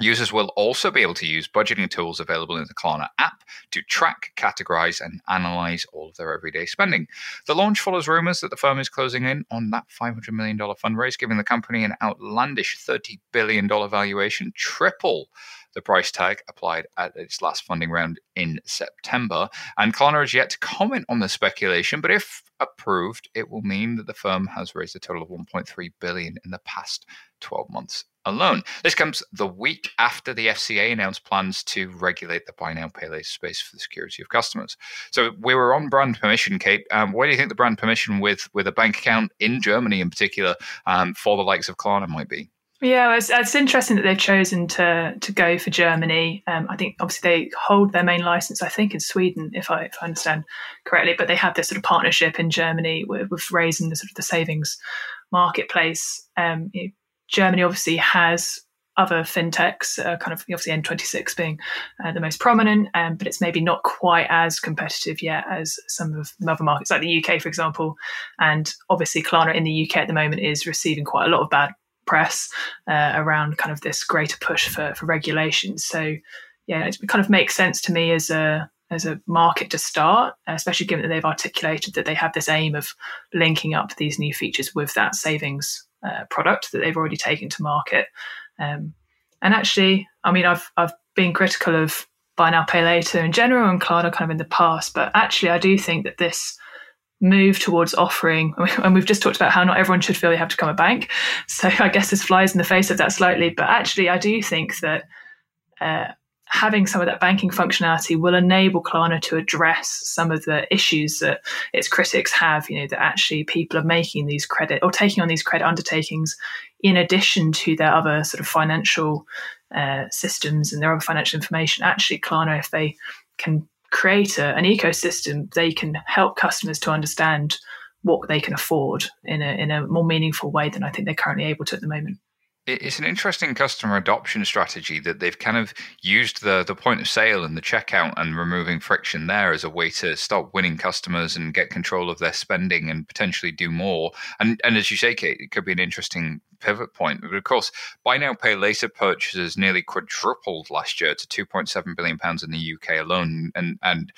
Users will also be able to use budgeting tools available in the Klarna app to track, categorize, and analyze all of their everyday spending. The launch follows rumors that the firm is closing in on that $500 million fundraise, giving the company an outlandish $30 billion valuation, triple the price tag applied at its last funding round in September. And Klarna has yet to comment on the speculation, but if approved, it will mean that the firm has raised a total of 1.3 billion in the past 12 months alone. This comes the week after the FCA announced plans to regulate the buy now pay later space for the security of customers. So we were on brand permission, Kate. Um, what do you think the brand permission with with a bank account in Germany in particular um, for the likes of Klarna might be? Yeah, it's, it's interesting that they've chosen to to go for Germany. Um, I think obviously they hold their main license, I think, in Sweden, if I, if I understand correctly. But they have this sort of partnership in Germany with, with Raisin the sort of the savings marketplace. Um, you know, Germany obviously has other fintechs, uh, kind of obviously N26 being uh, the most prominent, um, but it's maybe not quite as competitive yet as some of the other markets, like the UK, for example. And obviously, Klarna in the UK at the moment is receiving quite a lot of bad press uh, around kind of this greater push for, for regulation. So, yeah, it kind of makes sense to me as a as a market to start, especially given that they've articulated that they have this aim of linking up these new features with that savings uh, product that they've already taken to market. Um, and actually, I mean, I've I've been critical of buy now pay later in general and Klarna kind of in the past, but actually, I do think that this move towards offering, and we've just talked about how not everyone should feel they have to become a bank. So I guess this flies in the face of that slightly. But actually, I do think that uh, having some of that banking functionality will enable Klarna to address some of the issues that its critics have. You know that actually people are making these credit or taking on these credit undertakings in addition to their other sort of financial uh, systems and their other financial information. Actually, Klarna, if they can create a, an ecosystem, they can help customers to understand what they can afford in a, in a more meaningful way than I think they're currently able to at the moment it's an interesting customer adoption strategy that they've kind of used the the point of sale and the checkout and removing friction there as a way to start winning customers and get control of their spending and potentially do more. And and as you say, Kate, it could be an interesting pivot point. But of course, buy now pay later purchases nearly quadrupled last year to 2.7 billion pounds in the UK alone, and and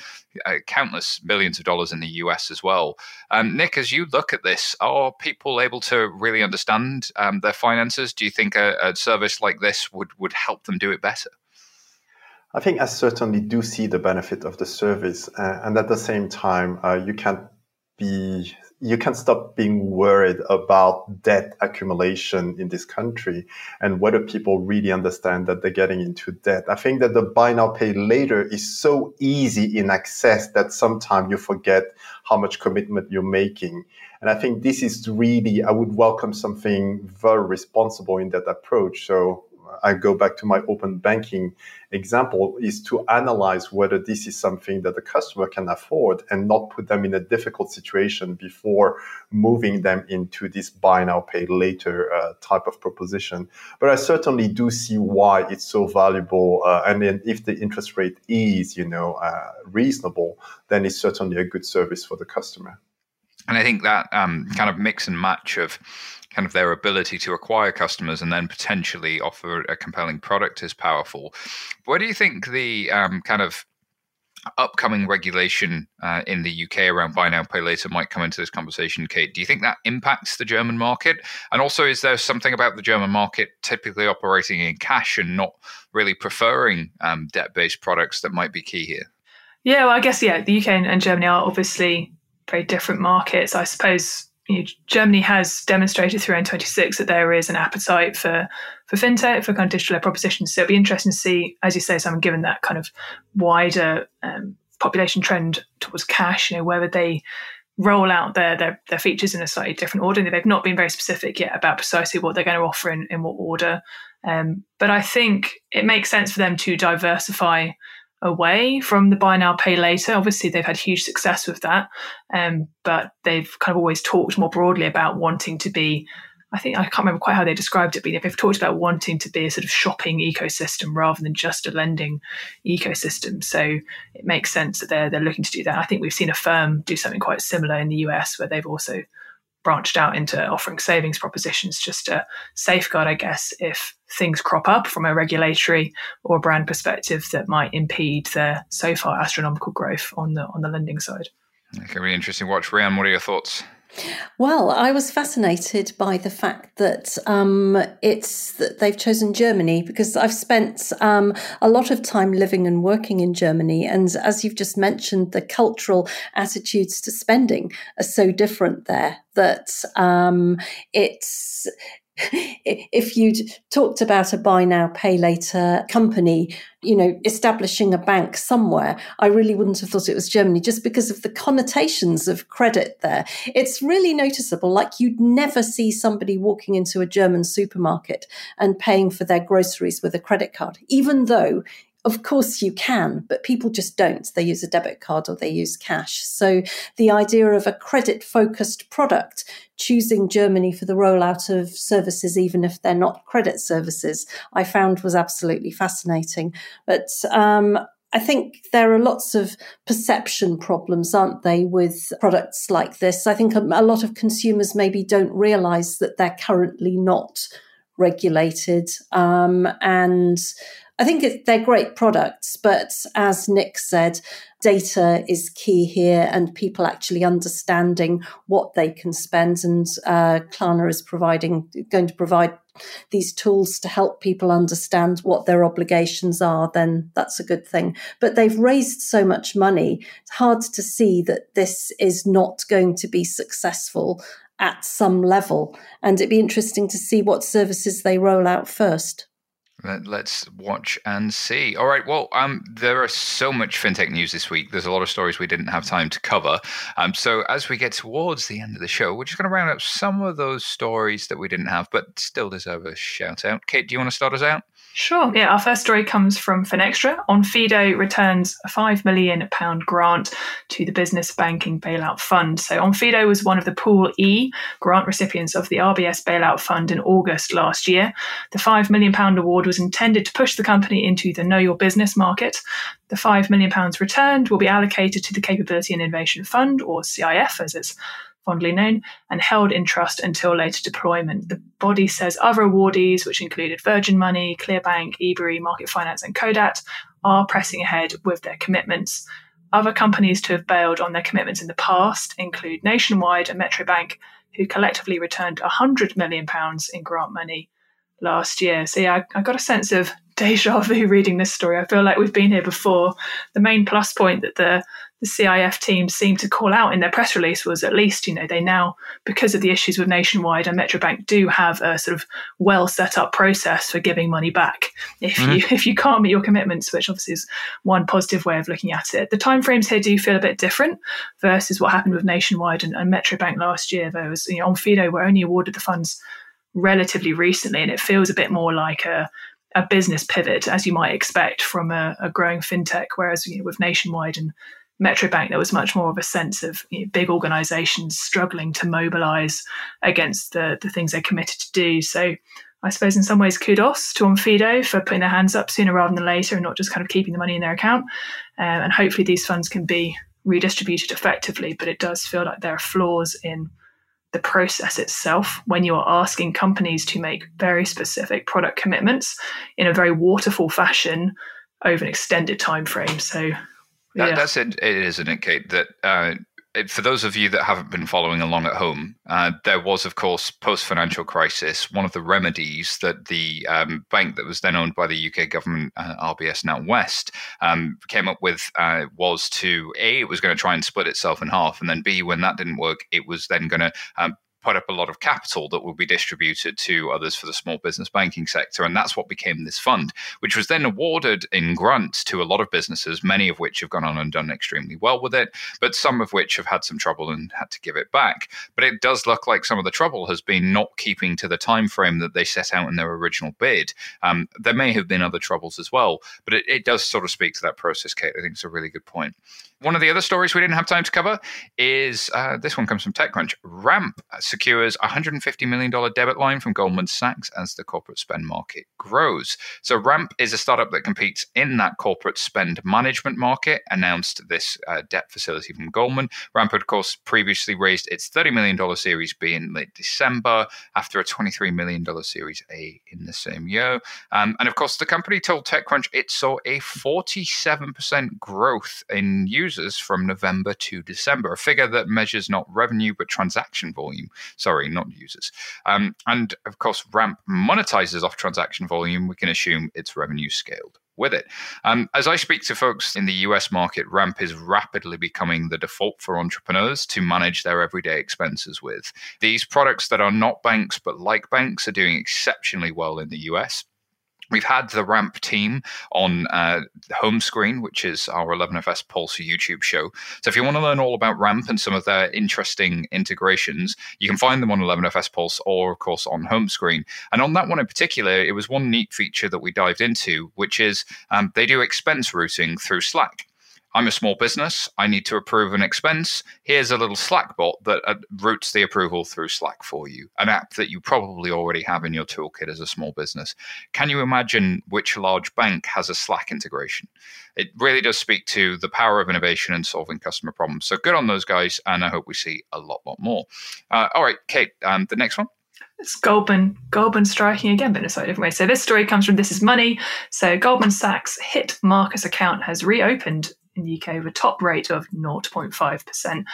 uh, countless billions of dollars in the US as well. Um, Nick, as you look at this, are people able to really understand um, their finances? Do you think a, a service like this would would help them do it better? I think I certainly do see the benefit of the service, uh, and at the same time, uh, you can't be you can't stop being worried about debt accumulation in this country and whether people really understand that they're getting into debt. I think that the buy now, pay later is so easy in access that sometimes you forget how much commitment you're making. And I think this is really, I would welcome something very responsible in that approach. So I go back to my open banking example is to analyze whether this is something that the customer can afford and not put them in a difficult situation before moving them into this buy now pay later uh, type of proposition. But I certainly do see why it's so valuable. Uh, and then if the interest rate is, you know, uh, reasonable, then it's certainly a good service for the customer. And I think that um, kind of mix and match of kind of their ability to acquire customers and then potentially offer a compelling product is powerful. Where do you think the um, kind of upcoming regulation uh, in the UK around buy now, pay later might come into this conversation, Kate. Do you think that impacts the German market? And also, is there something about the German market typically operating in cash and not really preferring um, debt based products that might be key here? Yeah, well, I guess, yeah, the UK and Germany are obviously very different markets. I suppose you know, Germany has demonstrated through N26 that there is an appetite for for fintech, for kind of digital propositions. So it'll be interesting to see, as you say, Simon, given that kind of wider um, population trend towards cash, you know, whether they roll out their, their, their features in a slightly different order. They've not been very specific yet about precisely what they're going to offer in, in what order. Um, but I think it makes sense for them to diversify away from the buy now pay later. Obviously they've had huge success with that um, but they've kind of always talked more broadly about wanting to be i think i can't remember quite how they described it but they've talked about wanting to be a sort of shopping ecosystem rather than just a lending ecosystem. So it makes sense that they're, they're looking to do that. I think we've seen a firm do something quite similar in the us where they've also branched out into offering savings propositions just to safeguard, I guess, if things crop up from a regulatory or brand perspective that might impede their so far astronomical growth on the on the lending side. Okay, really interesting watch. Rhian, what are your thoughts? Well, I was fascinated by the fact that um, it's that they've chosen Germany because I've spent um, a lot of time living and working in Germany, and as you've just mentioned, the cultural attitudes to spending are so different there that um, it's if you'd talked about a buy now, pay later company, you know, establishing a bank somewhere, I really wouldn't have thought it was Germany just because of the connotations of credit there. It's really noticeable. Like you'd never see somebody walking into a German supermarket and paying for their groceries with a credit card, even though of course you can, but people just don't. They use a debit card or they use cash. So the idea of a credit focused product, choosing Germany for the rollout of services, even if they're not credit services, I found was absolutely fascinating. But um, I think there are lots of perception problems, aren't they, with products like this? I think a, lot of consumers maybe don't realize that they're currently not regulated. Um, and I think it, they're great products, but as Nick said, data is key here and people actually understanding what they can spend. And uh, Klarna is providing, going to provide these tools to help people understand what their obligations are, then that's a good thing. But they've raised so much money, it's hard to see that this is not going to be successful at some level. And it'd be interesting to see what services they roll out first. Let, us watch and see. All right. Well, um, there are so much fintech news this week. There's a lot of stories we didn't have time to cover. Um, so as we get towards the end of the show, we're just going to round up some of those stories that we didn't have, but still deserve a shout out. Kate, do you want to start us out? Sure. Yeah, our first story comes from Finextra. Onfido returns a £5 million grant to the Business Banking Bailout Fund. So, Onfido was one of the Pool E grant recipients of the RBS Bailout Fund in August last year. The £5 million award was intended to push the company into the Know Your Business market. The £5 million returned will be allocated to the Capability and Innovation Fund, or CIF as it's fondly known, and held in trust until later deployment. The body says other awardees, which included Virgin Money, Clearbank, eBury, Market Finance, and Codat, are pressing ahead with their commitments. Other companies to have bailed on their commitments in the past include Nationwide and Metro Bank, who collectively returned £100 million in grant money last year. So, yeah, I, I got a sense of deja vu reading this story. I feel like we've been here before. The main plus point that the the CIF team seemed to call out in their press release was at least, you know, they now, because of the issues with Nationwide and Metrobank, do have a sort of well set up process for giving money back if mm-hmm. you if you can't meet your commitments, which obviously is one positive way of looking at it. The timeframes here do feel a bit different versus what happened with Nationwide and, and Metrobank last year. There was, you know, Onfido were only awarded the funds relatively recently, and it feels a bit more like a a business pivot, as you might expect from a, a growing fintech. Whereas you know, with Nationwide and Metrobank, there was much more of a sense of you know, big organizations struggling to mobilize against the, the things they committed to do. So I suppose in some ways kudos to Onfido for putting their hands up sooner rather than later and not just kind of keeping the money in their account. Uh, and hopefully these funds can be redistributed effectively. But it does feel like there are flaws in the process itself when you are asking companies to make very specific product commitments in a very waterfall fashion over an extended time frame. So that, yeah. That's it, it, isn't it, Kate? That uh, it, for those of you that haven't been following along at home, uh, there was, of course, post financial crisis, one of the remedies that the um, bank that was then owned by the UK government, uh, RBS NatWest, um, came up with uh, was to A, it was going to try and split itself in half. And then B, when that didn't work, it was then going to um, put up a lot of capital that will be distributed to others for the small business banking sector. And that's what became this fund, which was then awarded in grants to a lot of businesses, many of which have gone on and done extremely well with it, but some of which have had some trouble and had to give it back. But it does look like some of the trouble has been not keeping to the time frame that they set out in their original bid. Um, there may have been other troubles as well, but it, it does sort of speak to that process, Kate. I think it's a really good point. One of the other stories we didn't have time to cover is uh, this one comes from TechCrunch. Ramp secures a $150 million debit line from Goldman Sachs as the corporate spend market grows. So, Ramp is a startup that competes in that corporate spend management market, announced this uh, debt facility from Goldman. Ramp had, of course, previously raised its $30 million Series B in late December after a $23 million Series A in the same year. Um, and of course, the company told TechCrunch it saw a 47% growth in users from November to December, a figure that measures not revenue but transaction volume. Sorry, not users. Um, and of course, Ramp monetizes off transaction volume. We can assume its revenue scaled with it. Um, as I speak to folks in the US market, Ramp is rapidly becoming the default for entrepreneurs to manage their everyday expenses with. These products that are not banks but like banks are doing exceptionally well in the US. We've had the Ramp team on uh, home screen, which is our 11FS Pulse YouTube show. So if you want to learn all about Ramp and some of their interesting integrations, you can find them on 11FS Pulse or, of course, on home screen. And on that one in particular, it was one neat feature that we dived into, which is um, they do expense routing through Slack. I'm a small business. I need to approve an expense. Here's a little Slack bot that uh, routes the approval through Slack for you, an app that you probably already have in your toolkit as a small business. Can you imagine which large bank has a Slack integration? It really does speak to the power of innovation and solving customer problems. So good on those guys, and I hope we see a lot, lot more. Uh, all right, Kate, um, the next one. It's Goldman, Goldman striking again, but in a slightly different way. So this story comes from This Is Money. So Goldman Sachs hit Marcus account has reopened in the UK with a top rate of 0.5%.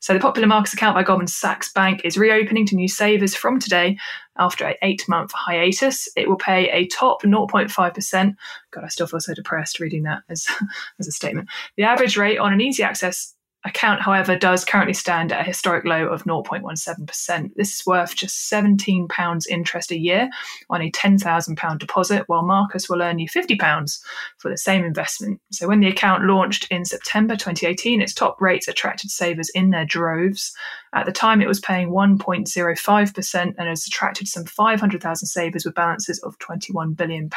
So the popular Marcus account by Goldman Sachs Bank is reopening to new savers from today after an eight-month hiatus. It will pay a top 0.5%. God, I still feel so depressed reading that as, as a statement. The average rate on an easy access account, however, does currently stand at a historic low of 0.17%. This is worth just £17 interest a year on a £10,000 deposit, while Marcus will earn you £50 for the same investment. So, when the account launched in September 2018, its top rates attracted savers in their droves. At the time, it was paying 1.05% and has attracted some 500,000 savers with balances of £21 billion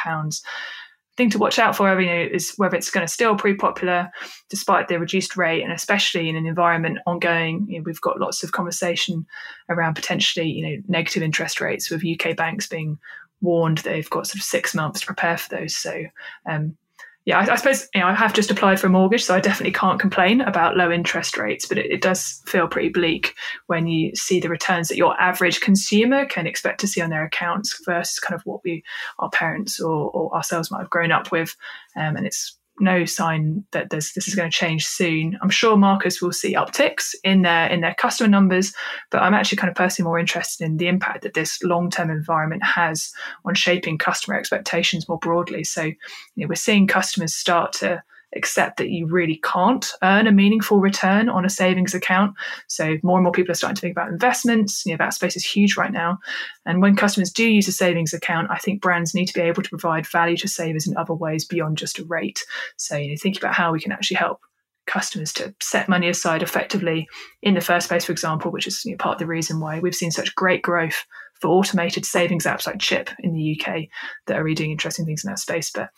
thing to watch out for you know, is whether it's going to still prove popular despite the reduced rate, and especially in an environment ongoing. You know, we've got lots of conversation around potentially you know negative interest rates with UK banks being warned they've got sort of six months to prepare for those. So um, yeah, I, I, suppose you know I have just applied for a mortgage, so I definitely can't complain about low interest rates. But it, it, does feel pretty bleak when you see the returns that your average consumer can expect to see on their accounts versus kind of what we our parents or, or ourselves might have grown up with, um, and it's no sign that this this is going to change soon. I'm sure Marcus will see upticks in their in their customer numbers, but I'm actually kind of personally more interested in the impact that this long term environment has on shaping customer expectations more broadly. So you know, we're seeing customers start to accept that you really can't earn a meaningful return on a savings account. So more and more people are starting to think about investments. You know, that space is huge right now. And when customers do use a savings account, I think brands need to be able to provide value to savers in other ways beyond just a rate. So, you know, thinking about how we can actually help customers to set money aside effectively in the first place, for example, which is you know, part of the reason why we've seen such great growth for automated savings apps like Chip in the UK that are really doing interesting things in that space. But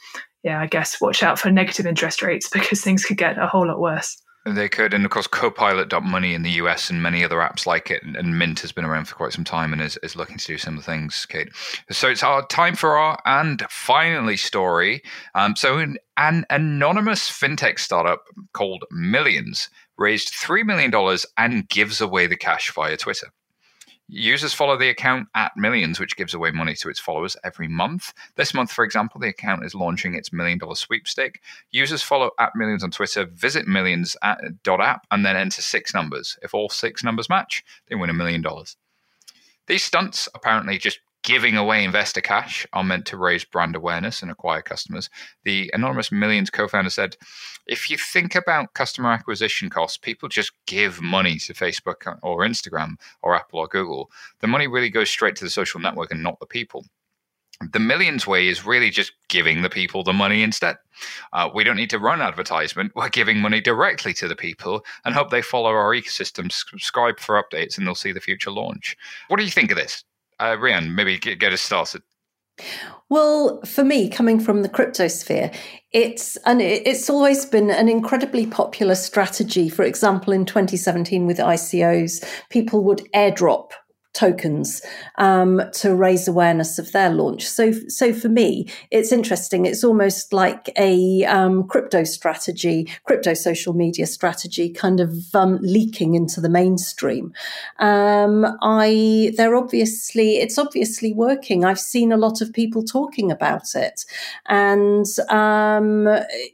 yeah, I guess watch out for negative interest rates because things could get a whole lot worse. They could, and of course, Copilot.money in the US and many other apps like it, and Mint has been around for quite some time and is, is looking to do similar things, Kate. So it's our time for our and finally story. Um, so an, an anonymous fintech startup called Millions raised $3 million and gives away the cash via Twitter. Users follow the account at Millions, which gives away money to its followers every month. This month, for example, the account is launching its million dollar sweepstake. Users follow at Millions on Twitter, visit Millions at dot app, and then enter six numbers. If all six numbers match, they win a million dollars. These stunts apparently just giving away investor cash are meant to raise brand awareness and acquire customers. The Anonymous Millions co founder said, if you think about customer acquisition costs, people just give money to Facebook or Instagram or Apple or Google. The money really goes straight to the social network and not the people. The millions way is really just giving the people the money instead. Uh, we don't need to run advertisement. We're giving money directly to the people and hope they follow our ecosystem, subscribe for updates, and they'll see the future launch. What do you think of this? Uh, Rhian, maybe get, get us started. Well, for me, coming from the crypto sphere, it's and it's always been an incredibly popular strategy. For example, in 2017 with ICOs, people would airdrop tokens um, to raise awareness of their launch. So, so for me, it's interesting. It's almost like a um, crypto strategy, crypto social media strategy, kind of um, leaking into the mainstream. Um, I they're obviously it's obviously working. I've seen a lot of people talking about it, and um,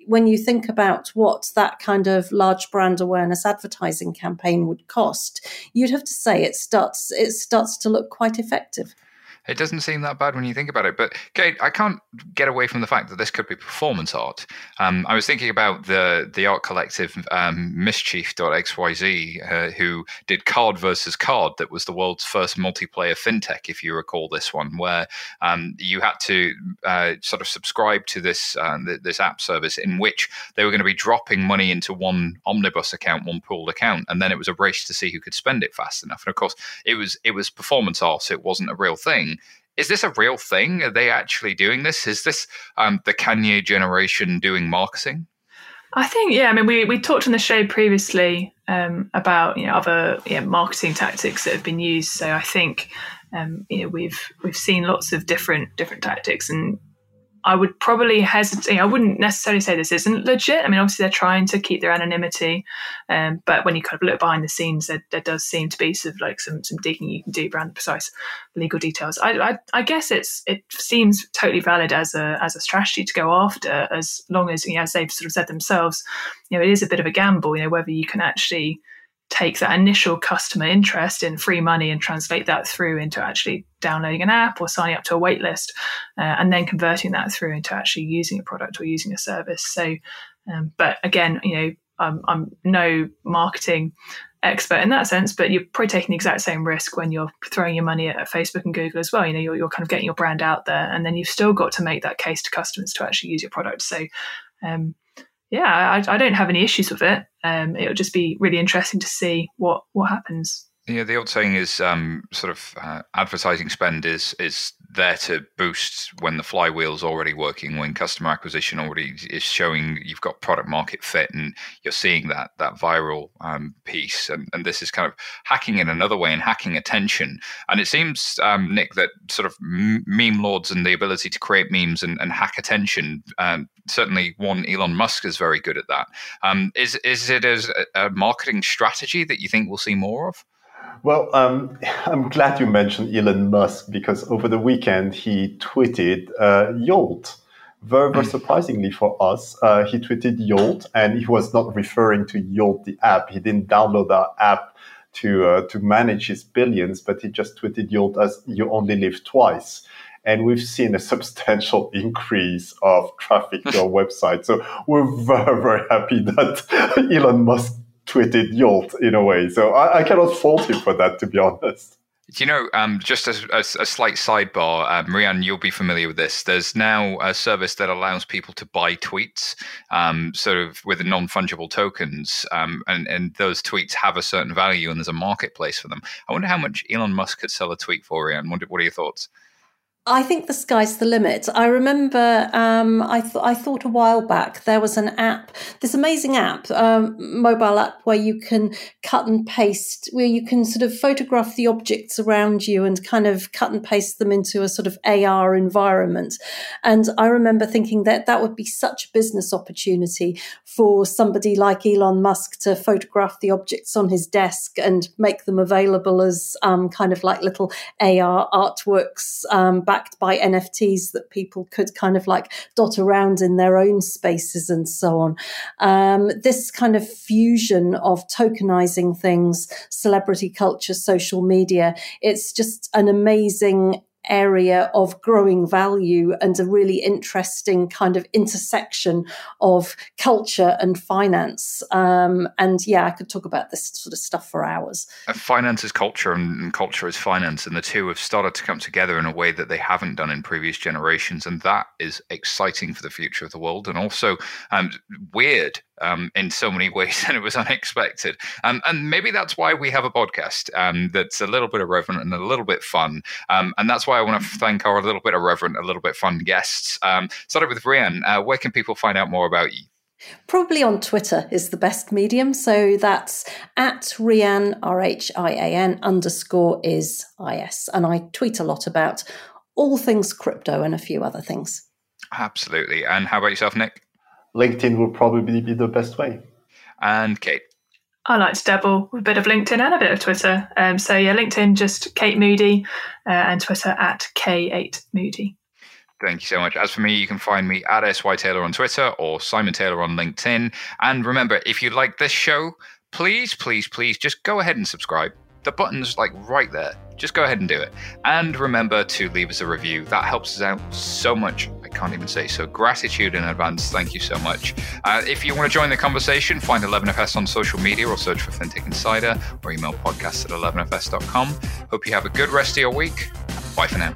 when you think about what that kind of large brand awareness advertising campaign would cost, you'd have to say it starts it's starts to look quite effective. It doesn't seem that bad when you think about it. But Kate, I can't get away from the fact that this could be performance art. Um, I was thinking about the the art collective um, Mischief.xyz, uh, who did Card versus Card, that was the world's first multiplayer fintech, if you recall this one, where um, you had to uh, sort of subscribe to this uh, this app service in which they were going to be dropping money into one omnibus account, one pooled account, and then it was a race to see who could spend it fast enough. And of course, it was it was performance art; so it wasn't a real thing is this a real thing? Are they actually doing this? Is this um, the Kanye generation doing marketing? I think, yeah. I mean, we, we talked on the show previously um, about you know other know, marketing tactics that have been used. So I think um, you know we've we've seen lots of different different tactics, and I would probably hesitate. I wouldn't necessarily say this isn't legit. I mean, obviously they're trying to keep their anonymity, um, but when you kind of look behind the scenes, there, there, does seem to be sort of like some some digging you can do around the precise legal details. I, I, I, guess it's it seems totally valid as a as a strategy to go after, as long as you know, as they've sort of said themselves, you know, it is a bit of a gamble. You know, whether you can actually take that initial customer interest in free money and translate that through into actually downloading an app or signing up to a wait list uh, and then converting that through into actually using a product or using a service so um, but again you know I'm, I'm no marketing expert in that sense, but you're probably taking the exact same risk when you're throwing your money at Facebook and Google as well. You know, you're, you're kind of getting your brand out there, and then you've still got to make that case to customers to actually use your product. So, um, yeah, I, I, don't have any issues with it. Um, it'll just be really interesting to see what what happens. Yeah, the old saying is um, sort of uh, advertising spend is is there to boost when the flywheel's already working, when customer acquisition already is showing you've got product market fit, and you're seeing that that viral um, piece. And, and this is kind of hacking in another way and hacking attention. And it seems, um, Nick, that sort of meme lords and the ability to create memes and, and hack attention. Um, certainly, one Elon Musk is very good at that. Um, is is it as a, a marketing strategy that you think we'll see more of? Well, um, I'm glad you mentioned Elon Musk because over the weekend he tweeted uh, Yolt. Very, very mm. surprisingly for us, uh, he tweeted Yolt, and he was not referring to Yolt, the app. He didn't download that app to uh, to manage his billions, but he just tweeted Yolt as "You only live twice." and we've seen a substantial increase of traffic to our website. So we're very, very happy that Elon Musk tweeted Yolt in a way. So I, I cannot fault him for that, to be honest. Do you know, um, just a, a, slight sidebar, uh, Marianne, you'll be familiar with this. There's now a service that allows people to buy tweets, um, sort of with non fungible tokens, um, and, and those tweets have a certain value, and there's a marketplace for them. I wonder how much Elon Musk could sell a tweet for, Marianne. What, what are your thoughts? I think the sky's the limit. I remember um, I, th- I thought a while back there was an app, this amazing app, um, mobile app, where you can cut and paste, where you can sort of photograph the objects around you and kind of cut and paste them into a sort of AR environment. And I remember thinking that that would be such a business opportunity for somebody like Elon Musk to photograph the objects on his desk and make them available as um, kind of like little AR artworks um, backed by NFTs that people could kind of like dot around in their own spaces and so on. Um, this kind of fusion of tokenizing things, celebrity culture, social media, it's just an amazing area of growing value and a really interesting kind of intersection of culture and finance. Um, and yeah, I could talk about this sort of stuff for hours. Finance is culture and culture is finance, and the two have started to come together in a way that they haven't done in previous generations. And that is exciting for the future of the world and also um, weird um, in so many ways, and it was unexpected. Um, and maybe that's why we have a podcast um, that's a little bit irreverent and a little bit fun. Um, and that's why I want to thank our little bit irreverent, a little bit fun guests. Um, started with Rhian. Uh, where can people find out more about you? Probably on Twitter is the best medium. So that's at Rhian, R H I A N underscore is I S. And I tweet a lot about all things crypto and a few other things. Absolutely. And how about yourself, Nick? LinkedIn will probably be the best way. And Kate. I like to dabble with a bit of LinkedIn and a bit of Twitter. Um, so yeah, LinkedIn just Kate Moody, uh, and Twitter at K8 Moody. Thank you so much. As for me, you can find me at SY Taylor on Twitter or Simon Taylor on LinkedIn. And remember, if you like this show, please, please, please just go ahead and subscribe. The button's like right there. Just go ahead and do it. And remember to leave us a review. That helps us out so much I can't even say. So gratitude in advance. Thank you so much. Uh, if you want to join the conversation, find 11FS on social media or search for FinTech Insider or email podcast at 11fs.com. Hope you have a good rest of your week. Bye for now.